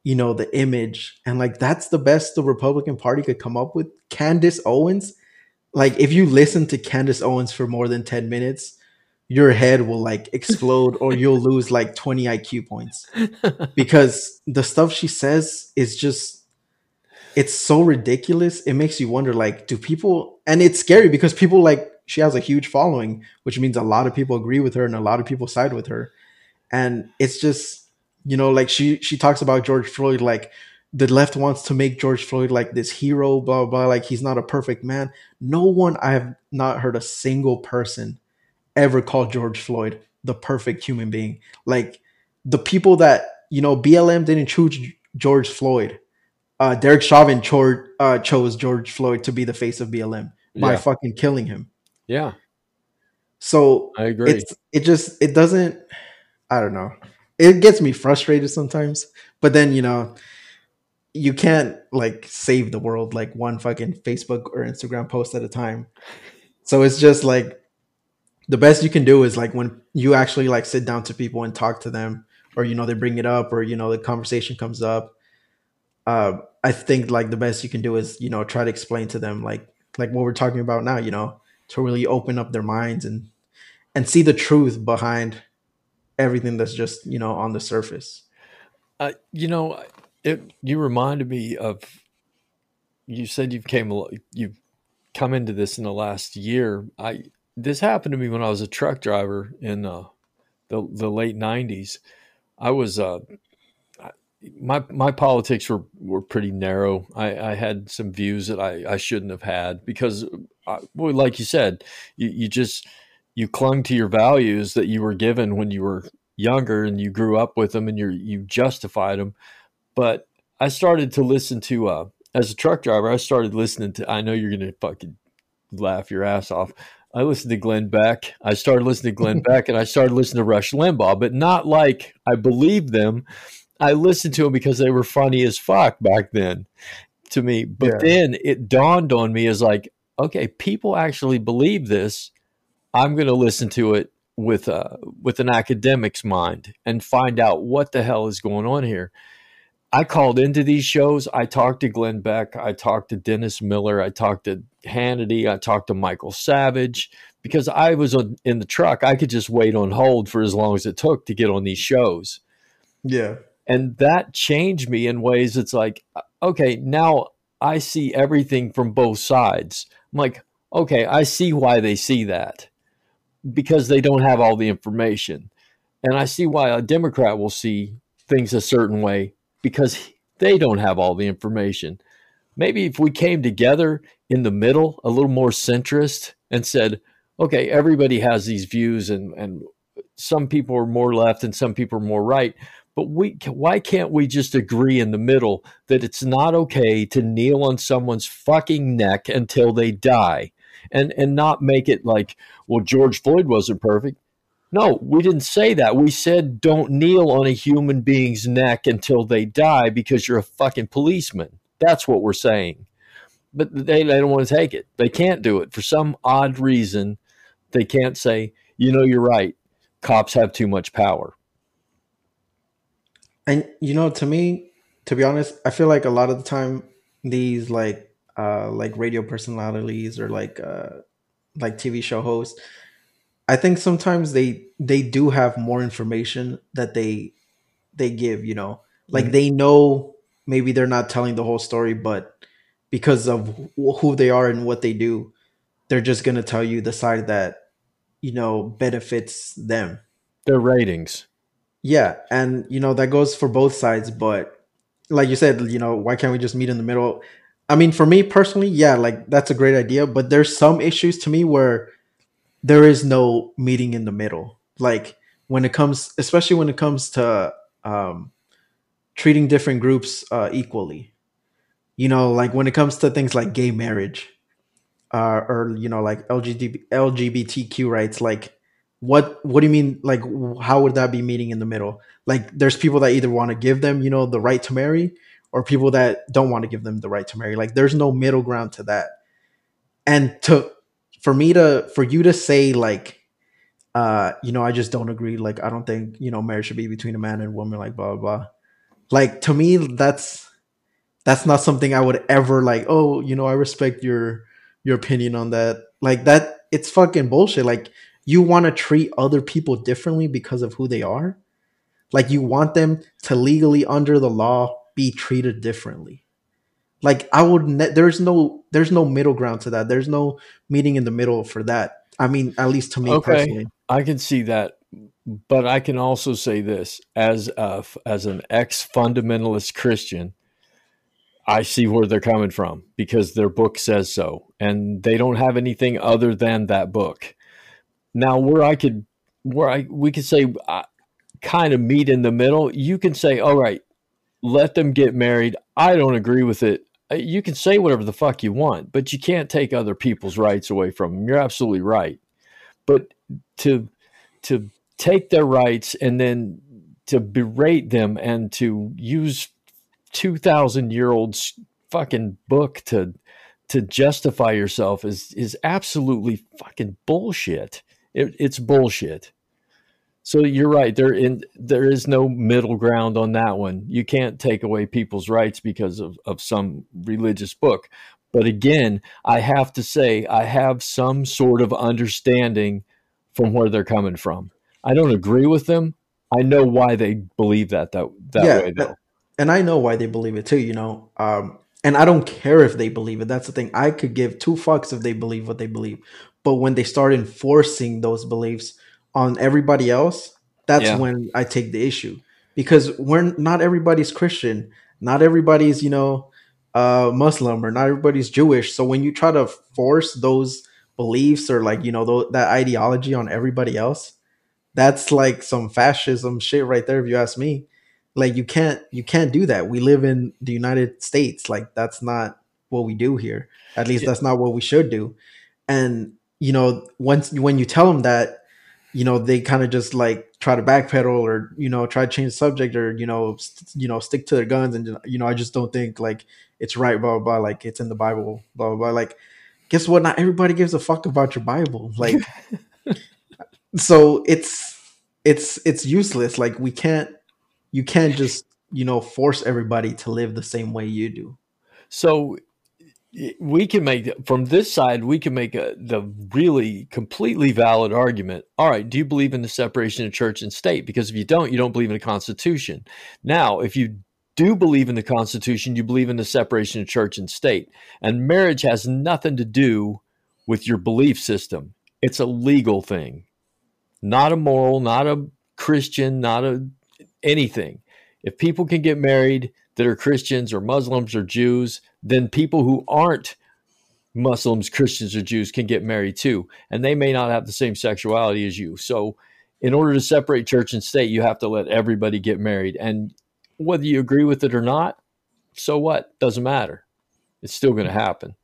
you know, the image. And, like, that's the best the Republican Party could come up with. Candace Owens like if you listen to Candace Owens for more than 10 minutes, your head will like explode or *laughs* you'll lose like 20 IQ points. Because the stuff she says is just it's so ridiculous. It makes you wonder like do people and it's scary because people like she has a huge following, which means a lot of people agree with her and a lot of people side with her. And it's just you know like she she talks about George Floyd like the left wants to make George Floyd like this hero, blah, blah, like he's not a perfect man. No one, I have not heard a single person ever call George Floyd the perfect human being. Like the people that, you know, BLM didn't choose George Floyd. Uh, Derek Chauvin cho- uh, chose George Floyd to be the face of BLM by yeah. fucking killing him. Yeah. So I agree. It's, it just, it doesn't, I don't know. It gets me frustrated sometimes. But then, you know, you can't like save the world like one fucking Facebook or Instagram post at a time. So it's just like the best you can do is like when you actually like sit down to people and talk to them or you know they bring it up or you know the conversation comes up uh i think like the best you can do is you know try to explain to them like like what we're talking about now you know to really open up their minds and and see the truth behind everything that's just you know on the surface uh, you know it you reminded me of you said you've came you've come into this in the last year. I this happened to me when I was a truck driver in uh, the the late '90s. I was uh, my my politics were, were pretty narrow. I, I had some views that I, I shouldn't have had because, I, uh, well, like you said, you, you just you clung to your values that you were given when you were younger and you grew up with them and you you justified them. But I started to listen to uh, as a truck driver. I started listening to. I know you're gonna fucking laugh your ass off. I listened to Glenn Beck. I started listening to Glenn *laughs* Beck, and I started listening to Rush Limbaugh, but not like I believed them. I listened to them because they were funny as fuck back then to me. But yeah. then it dawned on me as like, okay, people actually believe this. I'm going to listen to it with uh, with an academic's mind and find out what the hell is going on here. I called into these shows. I talked to Glenn Beck. I talked to Dennis Miller. I talked to Hannity. I talked to Michael Savage because I was in the truck. I could just wait on hold for as long as it took to get on these shows. Yeah. And that changed me in ways it's like, okay, now I see everything from both sides. I'm like, okay, I see why they see that because they don't have all the information. And I see why a Democrat will see things a certain way because they don't have all the information. Maybe if we came together in the middle, a little more centrist, and said, okay, everybody has these views, and, and some people are more left and some people are more right. But we, why can't we just agree in the middle that it's not okay to kneel on someone's fucking neck until they die, and and not make it like, well, George Floyd wasn't perfect. No, we didn't say that. We said don't kneel on a human being's neck until they die because you're a fucking policeman. That's what we're saying. But they, they don't want to take it. They can't do it. For some odd reason, they can't say, you know, you're right. cops have too much power. And you know, to me, to be honest, I feel like a lot of the time these like uh like radio personalities or like uh like TV show hosts, I think sometimes they they do have more information that they they give, you know. Like Mhm. they know maybe they're not telling the whole story, but because of wh- who they are and what they do, they're just going to tell you the side that you know benefits them. Their ratings. Yeah, and you know that goes for both sides, but like you said, you know, why can't we just meet in the middle? I mean, for me personally, yeah, like that's a great idea, but there's some issues to me where there is no meeting in the middle. Like when it comes, especially when it comes to um, treating different groups uh, equally. You know, like when it comes to things like gay marriage, uh, or you know, like LGBT, LGBTQ rights. Like, what what do you mean? Like, how would that be meeting in the middle? Like, there's people that either want to give them, you know, the right to marry, or people that don't want to give them the right to marry. Like, there's no middle ground to that. And to for me to for you to say like uh you know i just don't agree like i don't think you know marriage should be between a man and woman like blah blah blah like to me that's that's not something i would ever like oh you know i respect your your opinion on that like that it's fucking bullshit like you want to treat other people differently because of who they are like you want them to legally under the law be treated differently like i would ne- there's no there's no middle ground to that there's no meeting in the middle for that i mean at least to me Okay. personally I can see that, but I can also say this as a, as an ex fundamentalist Christian, I see where they're coming from because their book says so, and they don't have anything other than that book. Now, where I could, where I we could say, uh, kind of meet in the middle. You can say, all right, let them get married. I don't agree with it. Uh, You can say whatever the fuck you want, but you can't take other people's rights away from them. You're absolutely right. But to to take their rights and then to berate them and to use 2000 year old fucking book to to justify yourself is is absolutely fucking bullshit it, it's bullshit so you're right there in there is no middle ground on that one you can't take away people's rights because of, of some religious book but again i have to say i have some sort of understanding from where they're coming from i don't agree with them i know why they believe that that, that Yeah, way though and I know why they believe it too, you know. Um, and I don't care if they believe it. That's the thing. I could give two fucks if they believe what they believe. But when they start enforcing those beliefs on everybody else, that's Yeah. when I take the issue. Because we're not everybody's Christian, not everybody's, you know, uh Muslim or not everybody's Jewish. So when you try to force those beliefs or like, you know, tho- that ideology on everybody else, that's like some fascism shit right there if you ask me like you can't you can't do that we live in the united states like that's not what we do here at least Yeah. that's not what we should do and you know once when you tell them that you know they kind of just like try to backpedal or you know try to change the subject or you know st- you know stick to their guns and you know i just don't think like it's right blah blah blah like it's in the bible blah blah blah like guess what? Not everybody gives a fuck about your bible like *laughs* so it's it's it's useless like we can't you can't just you know force everybody to live the same way you do. So we can make from this side we can make a, the really completely valid argument. All right, do you believe in the separation of church and state? Because if you don't, you don't believe in the Constitution. Now, if you do believe in the Constitution, you believe in the separation of church and state. And marriage has nothing to do with your belief system. It's a legal thing, not a moral, not a Christian, not a anything. If people can get married that are Christians or Muslims or Jews, then people who aren't Muslims, Christians, or Jews can get married too. And they may not have the same sexuality as you. So, in order to separate church and state, you have to let everybody get married. And whether you agree with it or not, so what? Doesn't matter. It's still going to happen.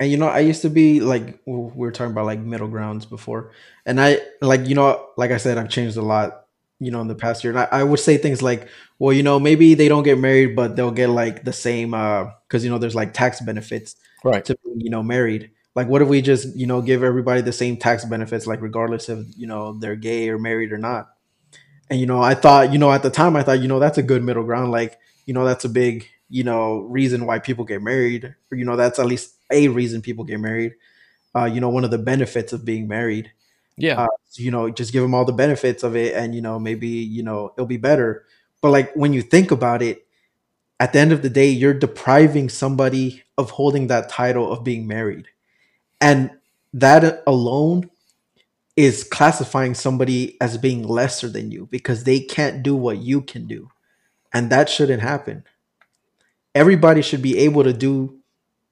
and you know i used to be like we were talking about like middle grounds before and i like you know like i said i've changed a lot you know in the past year and i, I would say things like well you know maybe they don't get married but they'll get like the same uh because you know there's like tax benefits Right. to you know married Like, what if we just, you know, give everybody the same tax benefits, like regardless of, you know, they're gay or married or not? And you know, I thought, you know, at the time, I thought, you know, that's a good middle ground. Like, you know, that's a big, you know, reason why people get married, or you know, that's at least a reason people get married. Uh, you know, one of the benefits of being married. Yeah. Uh, you know, just give them all the benefits of it, and you know, maybe you know it'll be better. But like when you think about it, at the end of the day, you're depriving somebody of holding that title of being married. And that alone is classifying somebody as being lesser than you because they can't do what you can do. And that shouldn't happen. Everybody should be able to do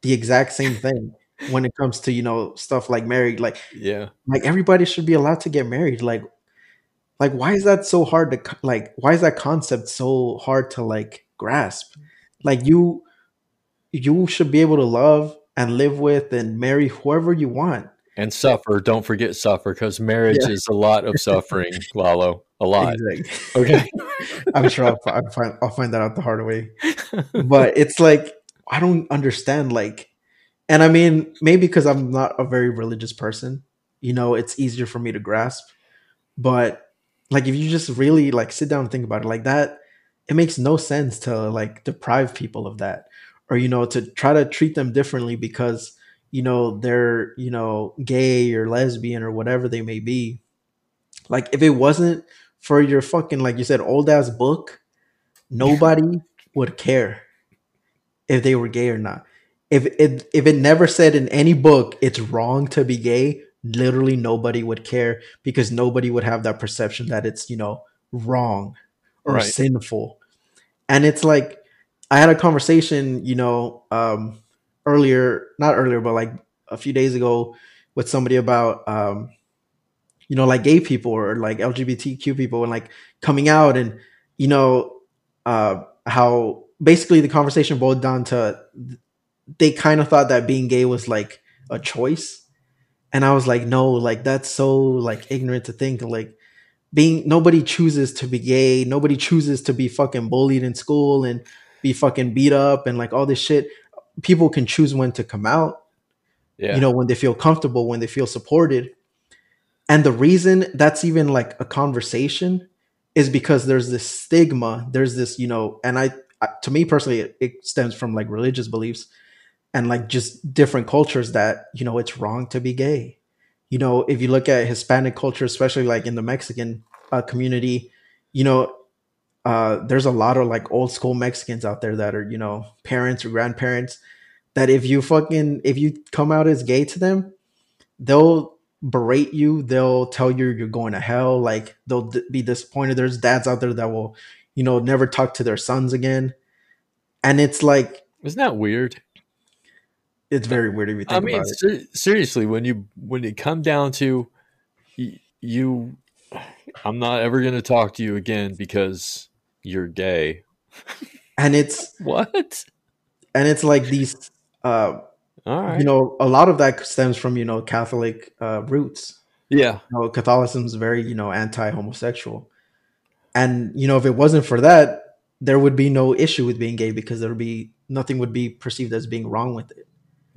the exact same thing when it comes to, you know, stuff like married. Like, yeah. Like everybody should be allowed to get married. Like, like why is that so hard to like why is that concept so hard to like grasp like you you should be able to love and live with and marry whoever you want and suffer don't forget suffer because marriage yeah. is a lot of suffering *laughs* lalo a lot exactly. okay *laughs* i'm sure I'll, I'll, find i'll find that out the hard way *laughs* but it's like i don't understand like and i mean maybe because i'm not a very religious person you know it's easier for me to grasp. But like if you just really like sit down and think about it like that it makes no sense to like deprive people of that or you know to try to treat them differently because you know they're you know gay or lesbian or whatever they may be. Like if it wasn't for your fucking like you said old ass book nobody would care if they were gay or not if it if it never said in any book it's wrong to be gay literally nobody would care because nobody would have that perception that it's you know wrong or right. sinful and it's like i had a conversation you know um earlier not earlier but like a few days ago with somebody about um you know like gay people or like lgbtq people and like coming out and you know uh how basically the conversation boiled down to they kind of thought that being gay was like a choice. And i was like no like that's so like ignorant to think like being nobody chooses to be gay. Nobody chooses to be fucking bullied in school and be fucking beat up and like all this shit. People can choose when to come out yeah. you know when they feel comfortable when they feel supported. And the reason that's even like a conversation is because there's this stigma there's this you know and i, I to me personally it, it stems from like religious beliefs and like just different cultures that you know it's wrong to be gay. You know if you look at hispanic culture especially like in the mexican uh, community you know uh, there's a lot of like old school mexicans out there that are you know parents or grandparents that if you fucking if you come out as gay to them they'll berate you. They'll tell you you're going to hell. Like they'll d- be disappointed. There's dads out there that will you know never talk to their sons again. And it's like isn't that weird it's very weird if you think I mean, about ser- it. Seriously, when you when it come down to you, I'm not ever going to talk to you again because you're gay. And it's *laughs* what? And it's like these. Uh, All right. You know, a lot of that stems from you know Catholic uh, roots. Yeah. You know, Catholicism is very you know anti-homosexual, and you know if it wasn't for that, there would be no issue with being gay because there would be nothing would be perceived as being wrong with it.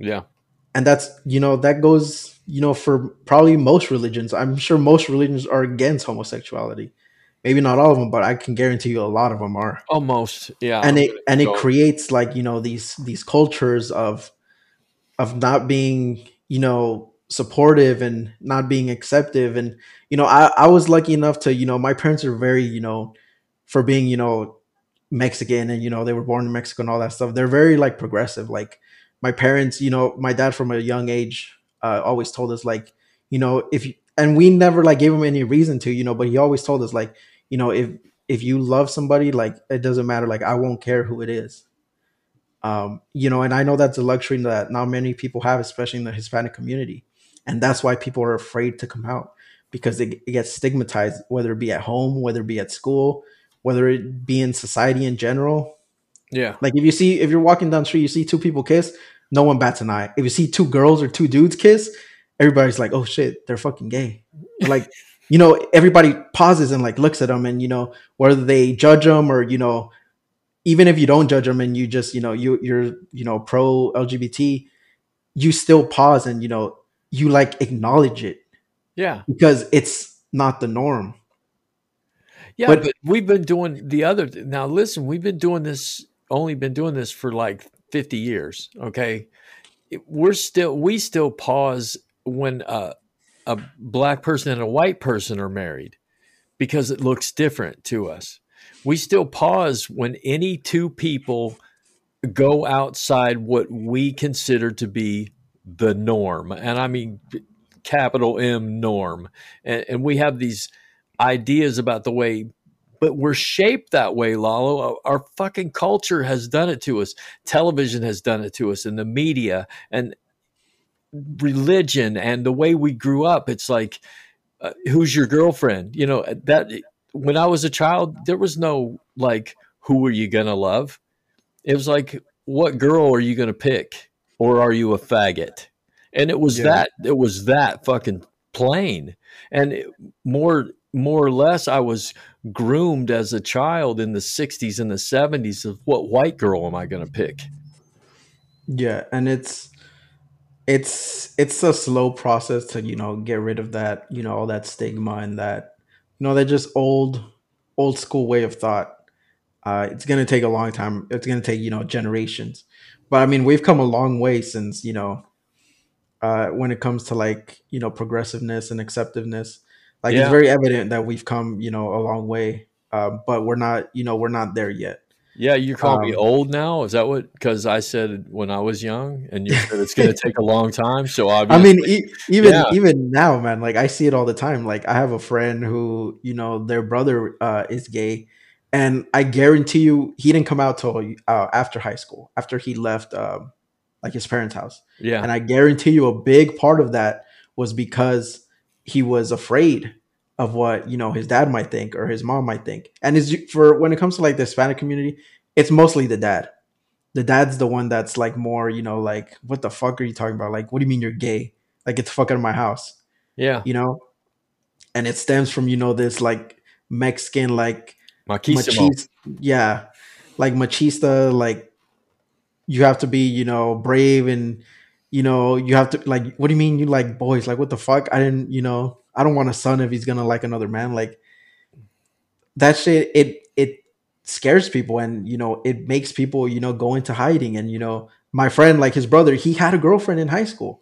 Yeah. And that's, you know, that goes, you know, for probably most religions. I'm sure most religions are against homosexuality. Maybe not all of them, but I can guarantee you a lot of them are. Almost, yeah. And it and it creates like, you know, these these cultures of of not being, you know, supportive and not being acceptive and you know I, I was lucky enough to you know my parents are very you know for being you know mexican and you know they were born in mexico and all that stuff they're very like progressive like my parents, you know, my dad from a young age uh, always told us like, you know, if you, and we never like gave him any reason to, you know, but he always told us like, you know, if if you love somebody, like it doesn't matter, like I won't care who it is. Um, you know, and I know that's a luxury that not many people have, especially in the Hispanic community, and that's why people are afraid to come out because it, it gets stigmatized, whether it be at home, whether it be at school, whether it be in society in general. Yeah. Like if you see if you're walking down the street, you see two people kiss, no one bats an eye. If you see two girls or two dudes kiss, everybody's like, "Oh shit, they're fucking gay." like, you know, everybody pauses and like looks at them, and you know, whether they judge them or you know, even if you don't judge them and you just you know you you're you know pro LGBT, you still pause and you know you like acknowledge it Yeah. because it's not the norm. Yeah, But- but, we've been doing the other. Now, listen, we've been doing this, only been doing this for like 50 years. Okay. We're still, we still pause when uh, a black person and a white person are married because it looks different to us. We still pause when any two people go outside what we consider to be the norm. And I mean, capital M norm. And, and we have these ideas about the way but we're shaped that way lalo. Our fucking culture has done it to us. Television has done it to us and the media and religion and the way we grew up. It's like uh, who's your girlfriend? You know that when i was a child there was no like who are you gonna love? It was like what girl are you gonna pick? Or are you a faggot? And it was Yeah. that it was that fucking plain. And it, more more or less i was groomed as a child in the 60s and the 70s of what white girl am i going to pick Yeah, and it's it's it's a slow process to you know get rid of that you know all that stigma and that you know that just old old school way of thought. Uh, it's gonna take a long time. It's gonna take you know generations, but I mean we've come a long way since you know uh, when it comes to like you know progressiveness and acceptiveness. Like it's very evident that we've come you know a long way, uh, but we're not you know we're not there yet. yeah you call me Um, old now is that what because i said when i was young and you said it's going to take a long time so obviously *laughs* I mean, e- even Yeah. even now, man, like I see it all the time. Like I have a friend who, you know, their brother uh, is gay, and I guarantee you, he didn't come out till uh, after high school, after he left, um, like his parents' house. yeah And I guarantee you, a big part of that was because he was afraid of what you know his dad might think or his mom might think. And is for when it comes to like the Hispanic community, it's mostly the dad. The dad's the one that's like more, you know, like what the fuck are you talking about? Like, what do you mean you're gay? Like, get the fuck out of my house, yeah you know? And it stems from you know this like Mexican like machista, yeah, like machista, like you have to be, you know, brave and you know, you have to like what do you mean you like boys? Like what the fuck? I didn't, you know, I don't want a son if he's gonna like another man. Like that shit it it scares people and you know it makes people, you know, go into hiding and you know, my friend, like his brother, he had a girlfriend in high school.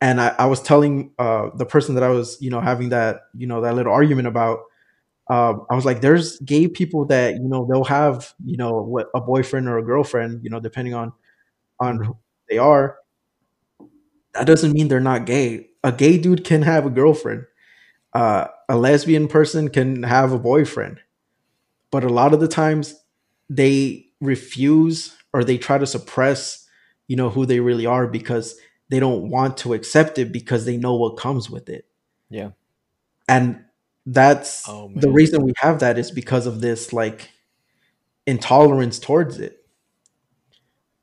And I, I was telling uh, the person that I was, you know, having that, you know, that little argument about, um, I was like, there's gay people that you know they'll have you know what a boyfriend or a girlfriend, you know, depending on on who they are. That doesn't mean they're not gay. A gay dude can have a girlfriend. Uh, a lesbian person can have a boyfriend, but a lot of the times they refuse or they try to suppress, you know, who they really are because they don't want to accept it because they know what comes with it. Yeah. And that's Oh, the reason we have that is because of this like intolerance towards it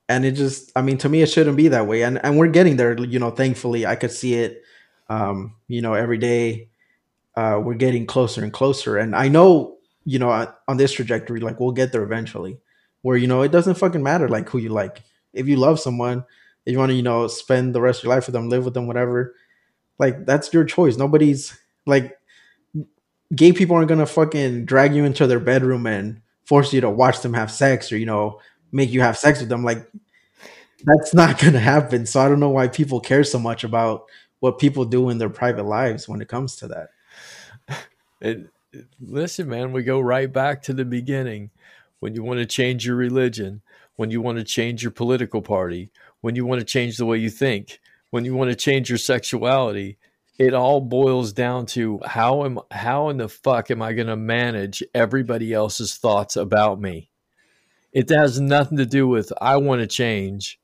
and it just i mean to me it shouldn't be that way. And and we're getting there you know thankfully. I could see it um you know every day uh we're getting closer and closer. And i know you know on, this trajectory like we'll get there eventually where you know it doesn't fucking matter like who you like. If you love someone if you want to you know spend the rest of your life with them live with them whatever like that's your choice. Nobody's like gay people aren't gonna fucking drag you into their bedroom and force you to watch them have sex or you know make you have sex with them like that's not *laughs* gonna happen so i don't know why people care so much about what people do in their private lives when it comes to that listen, man, we go right back to the beginning. When you want to change your religion, when you want to change your political party, when you want to change the way you think, when you want to change your sexuality, it all boils down to how am how in the fuck am I going to manage everybody else's thoughts about me? It has nothing to do with I want to change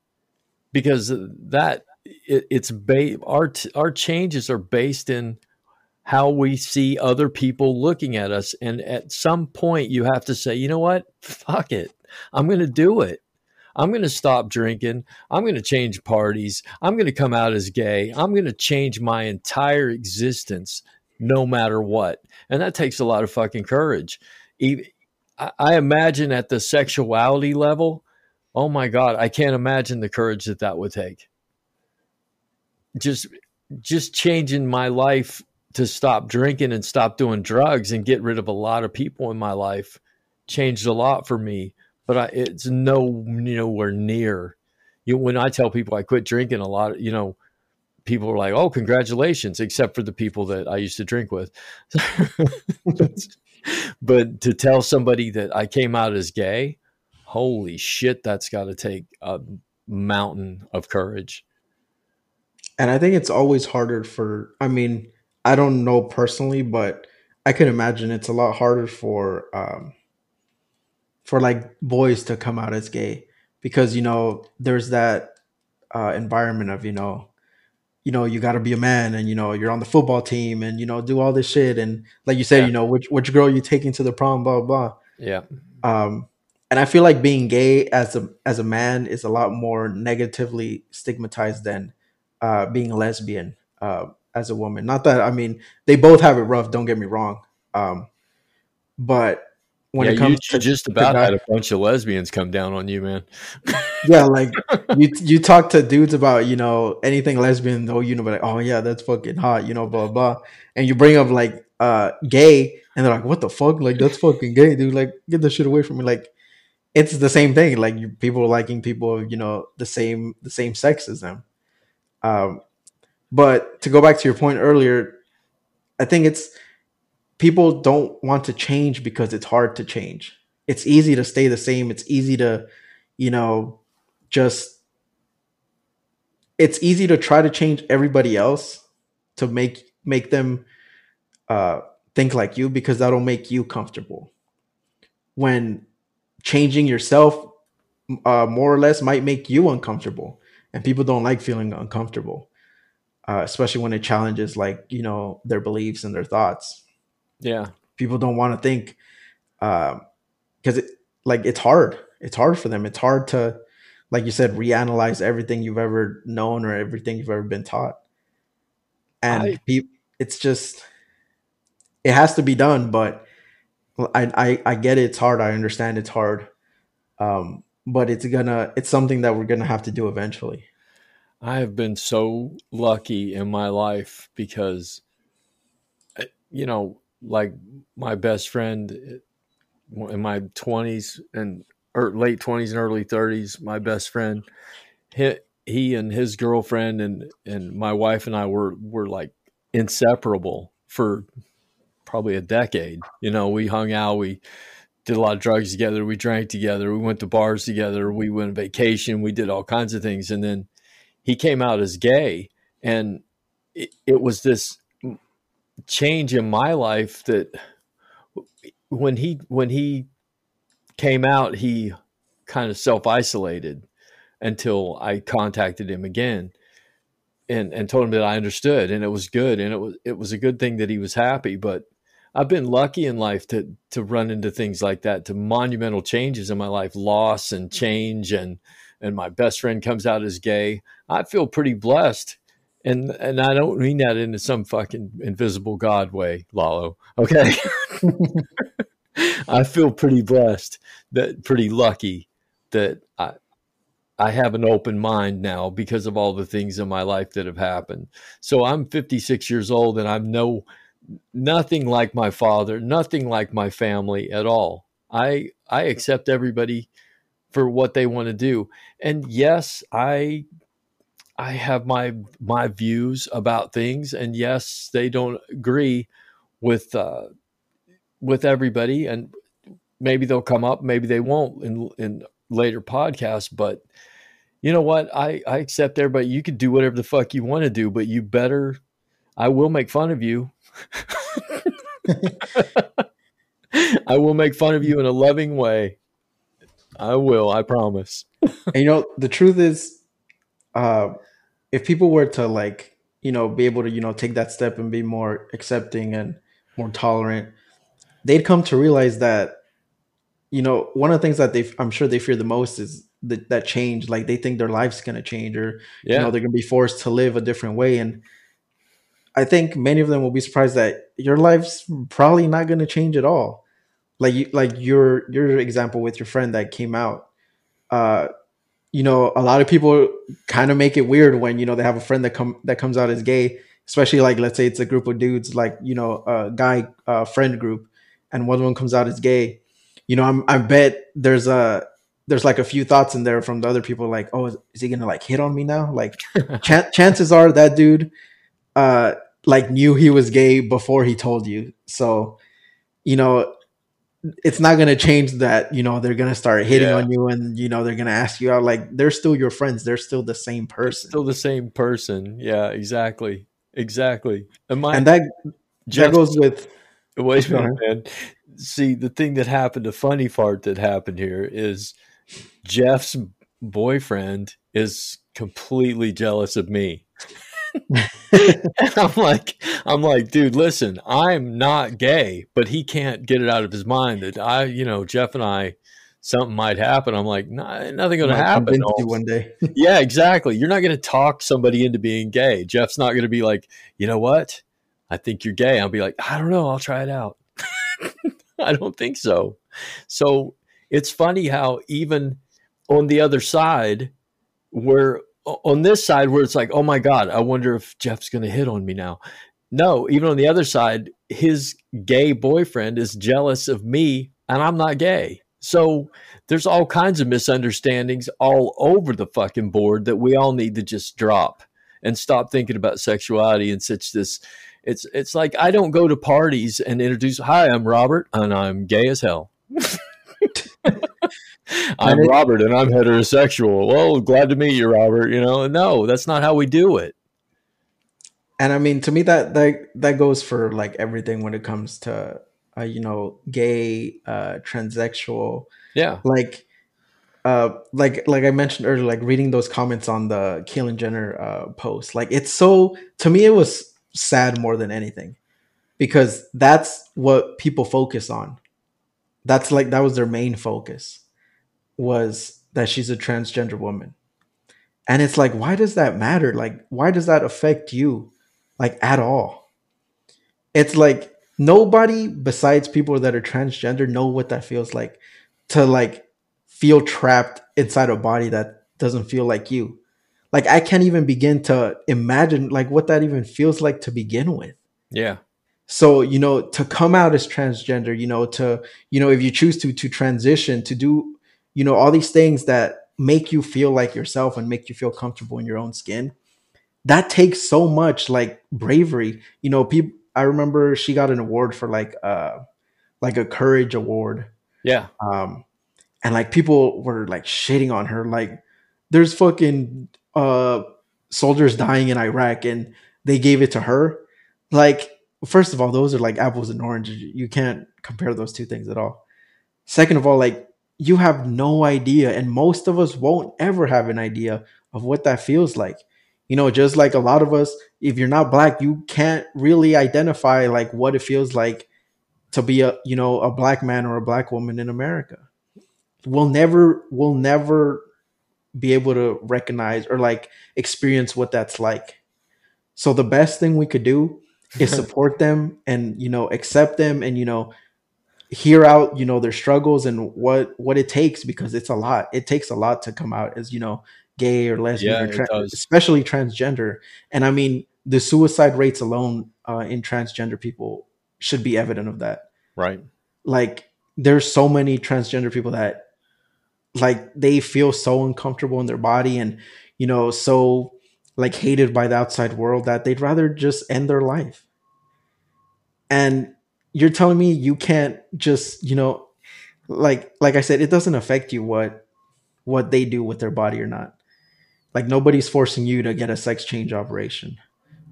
because that it, it's ba- our our changes are based in how we see other people looking at us. And at some point, you have to say, you know what? Fuck it. I'm going to do it. I'm going to stop drinking. I'm going to change parties. I'm going to come out as gay. I'm going to change my entire existence no matter what. And that takes a lot of fucking courage. Even, I, imagine at the sexuality level, oh my God, I can't imagine the courage that that would take. just just changing my life to stop drinking and stop doing drugs and get rid of a lot of people in my life changed a lot for me. But I, it's no nowhere near. You when I tell people I quit drinking, a lot, you know, people are like, "Oh, congratulations!" Except for the people that I used to drink with. *laughs* but to tell somebody that I came out as gay, holy shit, that's got to take a mountain of courage. And I think it's always harder for. I mean, I don't know personally, but I can imagine it's a lot harder for um, for like boys to come out as gay because you know there's that uh, environment of you know you know you got to be a man and you know you're on the football team and you know do all this shit and like you said yeah. you know which which girl you taking to the prom blah blah yeah. Um and i feel like being gay as a as a man is a lot more negatively stigmatized than uh being lesbian uh as a woman. Not that i mean they both have it rough don't get me wrong. Um but when yeah, it comes you to just about had a bunch of lesbians come down on you, man. *laughs* yeah, like you you talk to dudes about you know anything lesbian, though you know, like oh yeah, that's fucking hot, you know, blah blah, and you bring up like uh gay, and they're like, what the fuck, like that's fucking gay, dude, like get the shit away from me, like it's the same thing, like you, people liking people, you know, the same the same sex as them. Um, but to go back to your point earlier, I think it's people don't want to change because it's hard to change. It's easy to stay the same. It's easy to, you know, just it's easy to try to change everybody else to make make them uh think like you because that'll make you comfortable. When changing yourself uh more or less might make you uncomfortable and people don't like feeling uncomfortable. Uh, especially when it challenges like you know their beliefs and their thoughts yeah. People don't want to think because um, it like it's hard. It's hard for them. It's hard to like you said reanalyze everything you've ever known or everything you've ever been taught. And I, it's just it has to be done, but I, I I get it, it's hard. I understand it's hard. Um, but it's gonna it's something that we're gonna have to do eventually. I have been so lucky in my life because eh, you know like my best friend in my 20s and late 20s and early 30s my best friend he, he and his girlfriend and and my wife and I were were like inseparable for probably a decade. You know we hung out we did a lot of drugs together we drank together we went to bars together we went on vacation we did all kinds of things. And then he came out as gay and it, it was this change in my life that when he when he came out he kind of self-isolated until I contacted him again and and told him that I understood and it was good and it was it was a good thing that he was happy. But I've been lucky in life to to run into things like that to monumental changes in my life loss and change and and my best friend comes out as gay. I feel pretty blessed and and I don't mean that in some fucking invisible God way, Lalo. Okay. *laughs* I feel pretty blessed that pretty lucky that I I have an open mind now because of all the things in my life that have happened. So I'm 56 years old and I'm no nothing like my father, nothing like my family at all. I I accept everybody for what they want to do. And yes, I I have my my views about things, and yes, they don't agree with uh, with everybody, and maybe they'll come up, maybe they won't in in later podcasts. But you know what? I I accept everybody. You can do whatever the fuck you want to do, but you better. I will make fun of you. *laughs* I will make fun of you in a loving way. I will. I promise. and you know the truth is uh, if people were to like you know be able to you know take that step and be more accepting and more tolerant they'd come to realize that you know one of the things that they i'm sure they fear the most is the, that change. Like they think their life's going to change or yeah. you know they're going to be forced to live a different way. And i think many of them will be surprised that your life's probably not going to change at all. Like you like your your example with your friend that came out uh you know, a lot of people kind of make it weird when you know they have a friend that come that comes out as gay, especially like let's say it's a group of dudes, like you know, a guy uh, friend group, and one of them comes out as gay. You know, I'm, I bet there's a there's like a few thoughts in there from the other people, like, oh, is, is he gonna like hit on me now? Like, *laughs* ch- chances are that dude, uh, like knew he was gay before he told you. So, you know, it's not going to change that you know they're going to start hitting yeah. on you and you know they're going to ask you out like they're still your friends they're still the same person. still the same person. Yeah exactly exactly. And, my, and that that goes with oh, wait a oh, minute man. See the thing that happened the funny part that happened here is jeff's boyfriend is completely jealous of me *laughs* I'm like, I'm like, dude, listen, I'm not gay, but he can't get it out of his mind that I, you know, Jeff and I, something might happen. I'm like, nah, nothing going to happen. one day. *laughs* yeah, exactly. You're not going to talk somebody into being gay. Jeff's not going to be like, you know what? I think you're gay. I'll be like, I don't know. I'll try it out. *laughs* I don't think so. So it's funny how even on the other side, where on this side where it's like, oh my God, I wonder if Jeff's going to hit on me now. No, even on the other side, his gay boyfriend is jealous of me and I'm not gay. So there's all kinds of misunderstandings all over the fucking board that we all need to just drop and stop thinking about sexuality and such this it's it's like I don't go to parties and introduce hi I'm Robert and I'm gay as hell. *laughs* I'm it, Robert and I'm heterosexual. Well, glad to meet you, Robert. You know, no, that's not how we do it. And I mean, to me, that that that goes for like everything when it comes to uh, you know, gay, uh, transsexual. Yeah, like. Uh, like like I mentioned earlier, like reading those comments on the Caitlyn Jenner uh, post, like it's so to me it was sad more than anything, because that's what people focus on. That's like that was their main focus was that she's a transgender woman. And it's like, why does that matter? Like, why does that affect you? Like, at all? It's like nobody besides people that are transgender know what that feels like to like feel trapped inside a body that doesn't feel like you. Like, I can't even begin to imagine like what that even feels like to begin with. Yeah. So, you know, to come out as transgender, you know, to, you know, if you choose to, to transition, to do you know all these things that make you feel like yourself and make you feel comfortable in your own skin that takes so much like bravery. You know people i remember she got an award for like uh like a courage award. Yeah. Um and like people were like shitting on her. Like there's fucking uh soldiers dying in iraq and they gave it to her. Like first of all those are like apples and oranges. You can't compare those two things at all. Second of all like you have no idea and most of us won't ever have an idea of what that feels like. You know just like a lot of us if you're not black you can't really identify like what it feels like to be a you know a black man or a black woman in america. We'll never we'll never be able to recognize or like experience what that's like. So the best thing we could do is *laughs* support them and you know accept them and you know hear out you know their struggles and what what it takes because it's a lot. It takes a lot to come out as you know gay or lesbian yeah, or tra- especially transgender. And i mean the suicide rates alone uh, in transgender people should be evident of that. Right. Like there's so many transgender people that like they feel so uncomfortable in their body and you know so like hated by the outside world that they'd rather just end their life. And you're telling me you can't just you know like like i said it doesn't affect you what what they do with their body or not. Like nobody's forcing you to get a sex change operation.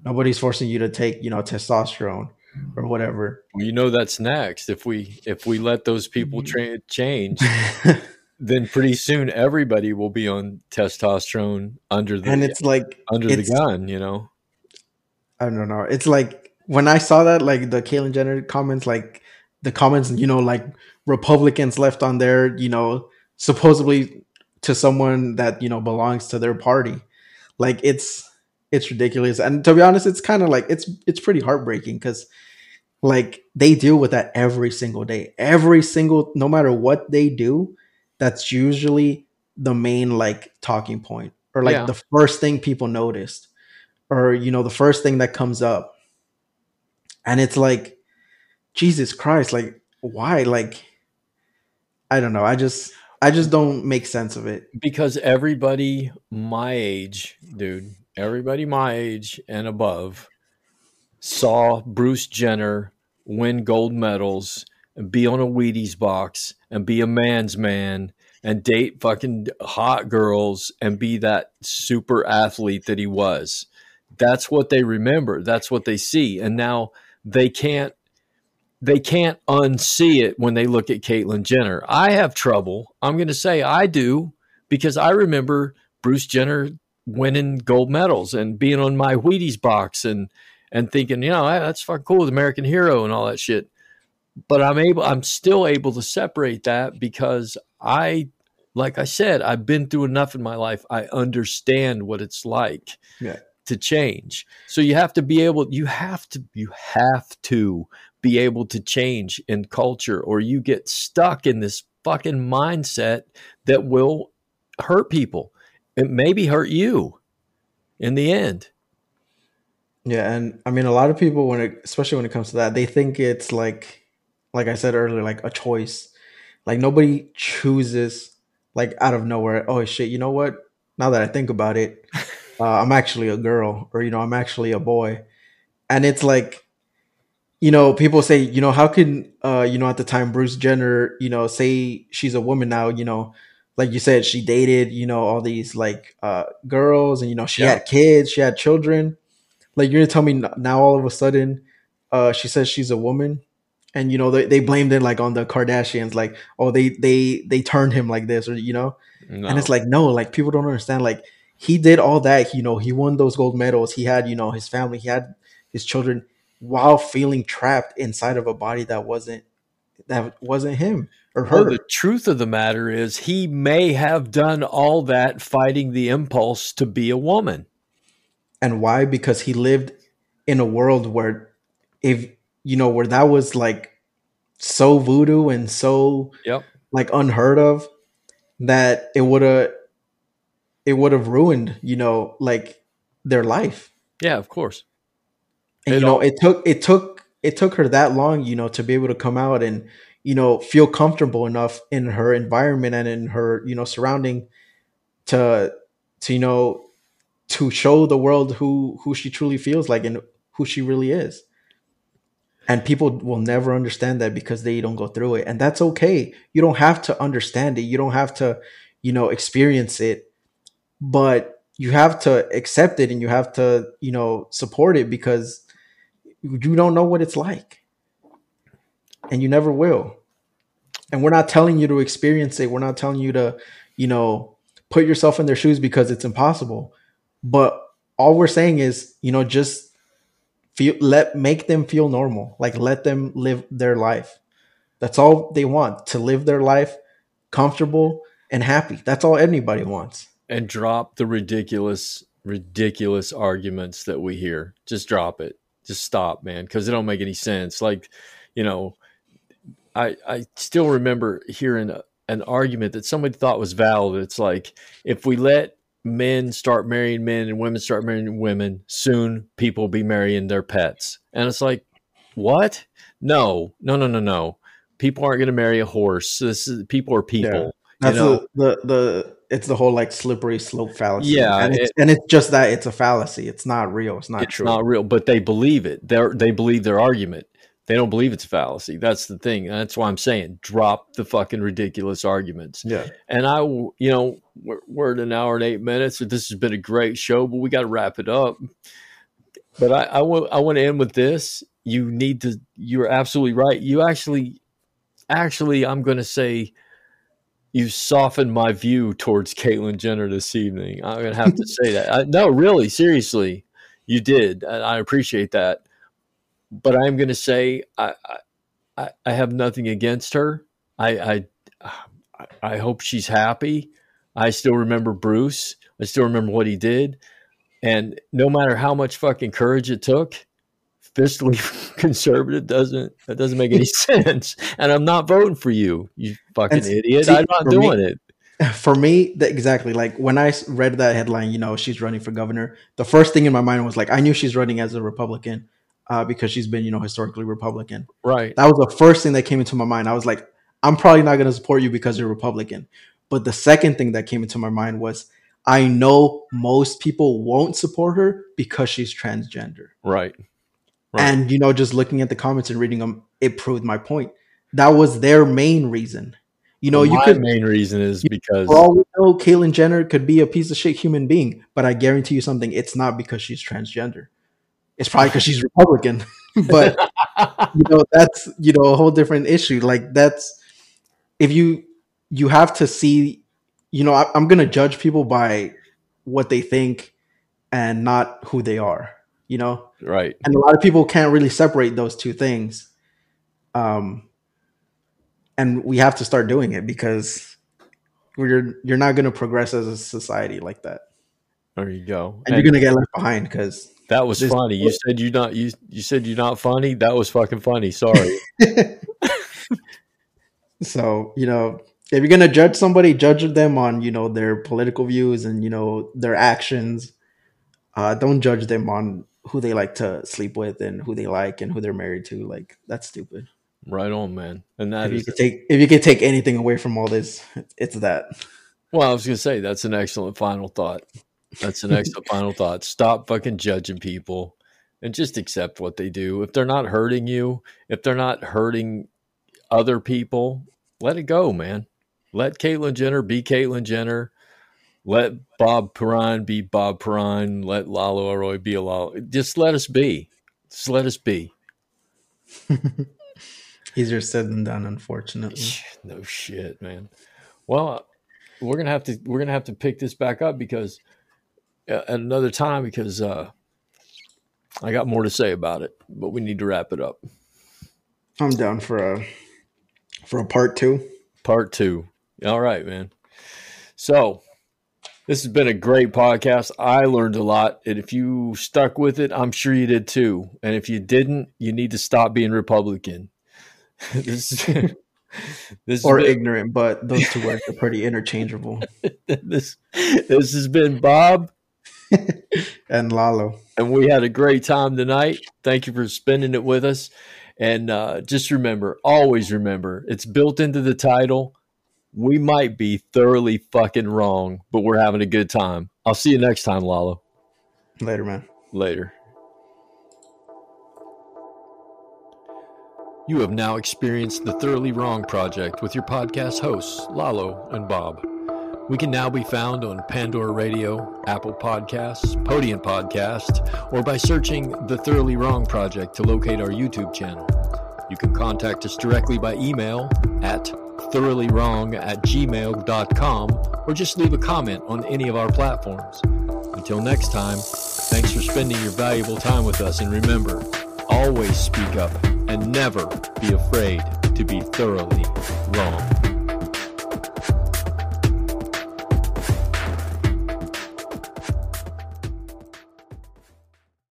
Nobody's forcing you to take you know testosterone or whatever. Well, you know that's next. If we if we let those people mm-hmm. tra- change *laughs* then pretty soon everybody will be on testosterone under the and it's like under it's, the gun you know? I don't know. It's like when I saw that, like the Caitlyn Jenner comments, like the comments, you know, like Republicans left on there, you know, supposedly to someone that you know belongs to their party, like it's it's ridiculous. And to be honest, it's kind of like it's it's pretty heartbreaking because like they deal with that every single day, every single no matter what they do, that's usually the main like talking point or like Yeah. the first thing people noticed or you know the first thing that comes up. And it's like jesus christ like why? Like i don't know. I just i just don't make sense of it. Because everybody my age, dude, everybody my age and above saw Bruce Jenner win gold medals and be on a Wheaties box and be a man's man and date fucking hot girls and be that super athlete that he was. That's what they remember. That's what they see. And now they can't they can't unsee it when they look at Caitlyn Jenner. I have trouble. I'm going to say I do because I remember Bruce Jenner winning gold medals and being on my Wheaties box and and thinking, you know, "Hey, that's fucking cool, the American hero and all that shit. But I'm able, I'm still able to separate that because I, like I said, I've been through enough in my life. I understand what it's like Yeah. to change. So you have to be able, you have to, you have to be able to change in culture or you get stuck in this fucking mindset that will hurt people. It maybe hurt you in the end. Yeah, and I mean a lot of people when it especially when it comes to that, they think it's like like I said earlier, like a choice. Like nobody chooses like out of nowhere, oh shit, you know what? Now that I think about it, *laughs* uh, I'm actually a girl or you know, I'm actually a boy. And it's like you know, people say, you know, how can uh, you know, at the time Bruce Jenner, you know, say she's a woman now, you know, like you said, she dated, you know, all these like uh girls and you know, she Yeah. had kids, she had children like you're gonna tell me now all of a sudden uh she says she's a woman and you know they, they blamed it like on the kardashians like oh they they they turned him like this or you know No. and it's like no like people don't understand like he did all that you know he won those gold medals he had you know his family he had his children while feeling trapped inside of a body that wasn't that wasn't him or her Well, the truth of the matter is, he may have done all that fighting the impulse to be a woman. and why because he lived in a world where if you know where that was like so voodoo and so Yep. like unheard of that it would have it would have ruined you know like their life Yeah, of course. and It you know all- it took it took it took her that long you know to be able to come out and you know feel comfortable enough in her environment and in her you know surrounding to to you know to show the world who who she truly feels like and who she really is and people will never understand that because they don't go through it. And that's okay. You don't have to understand it. You don't have to you know experience it. But you have to accept it and you have to you know support it because you don't know what it's like. And you never will. And we're not telling you to experience it. We're not telling you to you know put yourself in their shoes because it's impossible. But all we're saying is you know just feel let make them feel normal like let them live their life that's all they want to live their life comfortable and happy that's all anybody wants And drop the ridiculous, ridiculous arguments that we hear. Just drop it. Just stop, man, because it don't make any sense. Like, you know, I I still remember hearing a, an argument that somebody thought was valid. It's like if we let men start marrying men and women start marrying women, soon people will be marrying their pets. And it's like, what? No, no, no, no, no. People aren't going to marry a horse. This is people are people. That's you know? the, the the it's the whole like slippery slope fallacy. Yeah, and it's, it- and it's just that it's a fallacy. It's not real. It's not it's true. not real, but they believe it. They they believe their argument. They don't believe it's a fallacy. That's the thing. That's why I'm saying drop the fucking ridiculous arguments. yeah, And I, you know, we're, we're at an hour and eight minutes. This has been a great show, but we got to wrap it up. But I, I want I want to end with this. You need to. You're absolutely right. You actually, actually, I'm going to say, you softened my view towards Caitlyn Jenner this evening. I'm going to have to say that. I, no, really, seriously, you did. And I appreciate that. But I'm going to say I, I- I have nothing against her. I I I- I hope she's happy. I still remember Bruce. I still remember what he did. And no matter how much fucking courage it took, fiscally *laughs* conservative doesn't that doesn't make any *laughs* sense. And I'm not voting for you, you fucking And idiot. see, I'm not for me- doing it. for me, that exactly like when I read that headline, you know, she's running for governor. The first thing in my mind was like, I knew she's running as a Republican uh, because she's been, you know, historically Republican. Right. That was the first thing that came into my mind. I was like, I'm probably not going to support you because you're Republican. But the second thing that came into my mind was, I know most people won't support her because she's transgender. Right. Right. And you know, just looking at the comments and reading them, it proved my point. That was their main reason. You know, you My could main reason is because for all we know, Caitlyn Jenner could be a piece of shit human being, but I guarantee you something, it's not because she's transgender. It's probably because she's Republican. *laughs* but you know, that's you know a whole different issue. Like that's if you you have to see, you know, I, I'm gonna judge people by what they think and not who they are. You know, right. and a lot of people can't really separate those two things um and we have to start doing it because we're you're not going to progress as a society like that There you go. and, you're going to get left behind because that was this- funny. You said you're not you you said you're not funny. That was fucking funny. Sorry. *laughs* so you know if you're going to judge somebody judge them on you know their political views and you know their actions uh don't judge them on who they like to sleep with and who they like and who they're married to like that's stupid right on, man. And that if you could take if you could take anything away from all this it's that well, I was gonna say that's an excellent final thought. That's an excellent final thought. Stop fucking judging people and just accept what they do. If they're not hurting you, if they're not hurting other people, let it go, man. Let Caitlyn Jenner be Caitlyn Jenner. Let Bob Perrine be Bob Perrine. Let Lalo Arroy be a Lalo. Just let us be. Just let us be. *laughs* easier said than done unfortunately No shit, man. Well, we're gonna have to we're gonna have to pick this back up because at another time because uh, I got more to say about it, but we need to wrap it up. i'm down for a for a part two Part two. All right, man. So this has been a great podcast. I learned a lot, and if you stuck with it, I'm sure you did too. And if you didn't, you need to stop being Republican. *laughs* this, *laughs* this or been- ignorant but those two words are pretty interchangeable *laughs* this this has been Bob. *laughs* and lalo and we had a great time tonight. Thank you for spending it with us. And uh, just remember, always remember, it's built into the title. We might be thoroughly fucking wrong, but we're having a good time. I'll see you next time, Lalo. later man Later. You have now experienced the Thoroughly Wrong Project with your podcast hosts, Lalo and Bob. We can now be found on Pandora Radio, Apple Podcasts, Podium Podcast, or by searching the Thoroughly Wrong Project to locate our YouTube channel. You can contact us directly by email at thoroughly.wrong at gmail.com or just leave a comment on any of our platforms. Until next time, thanks for spending your valuable time with us, and remember, always speak up and never be afraid to be thoroughly wrong.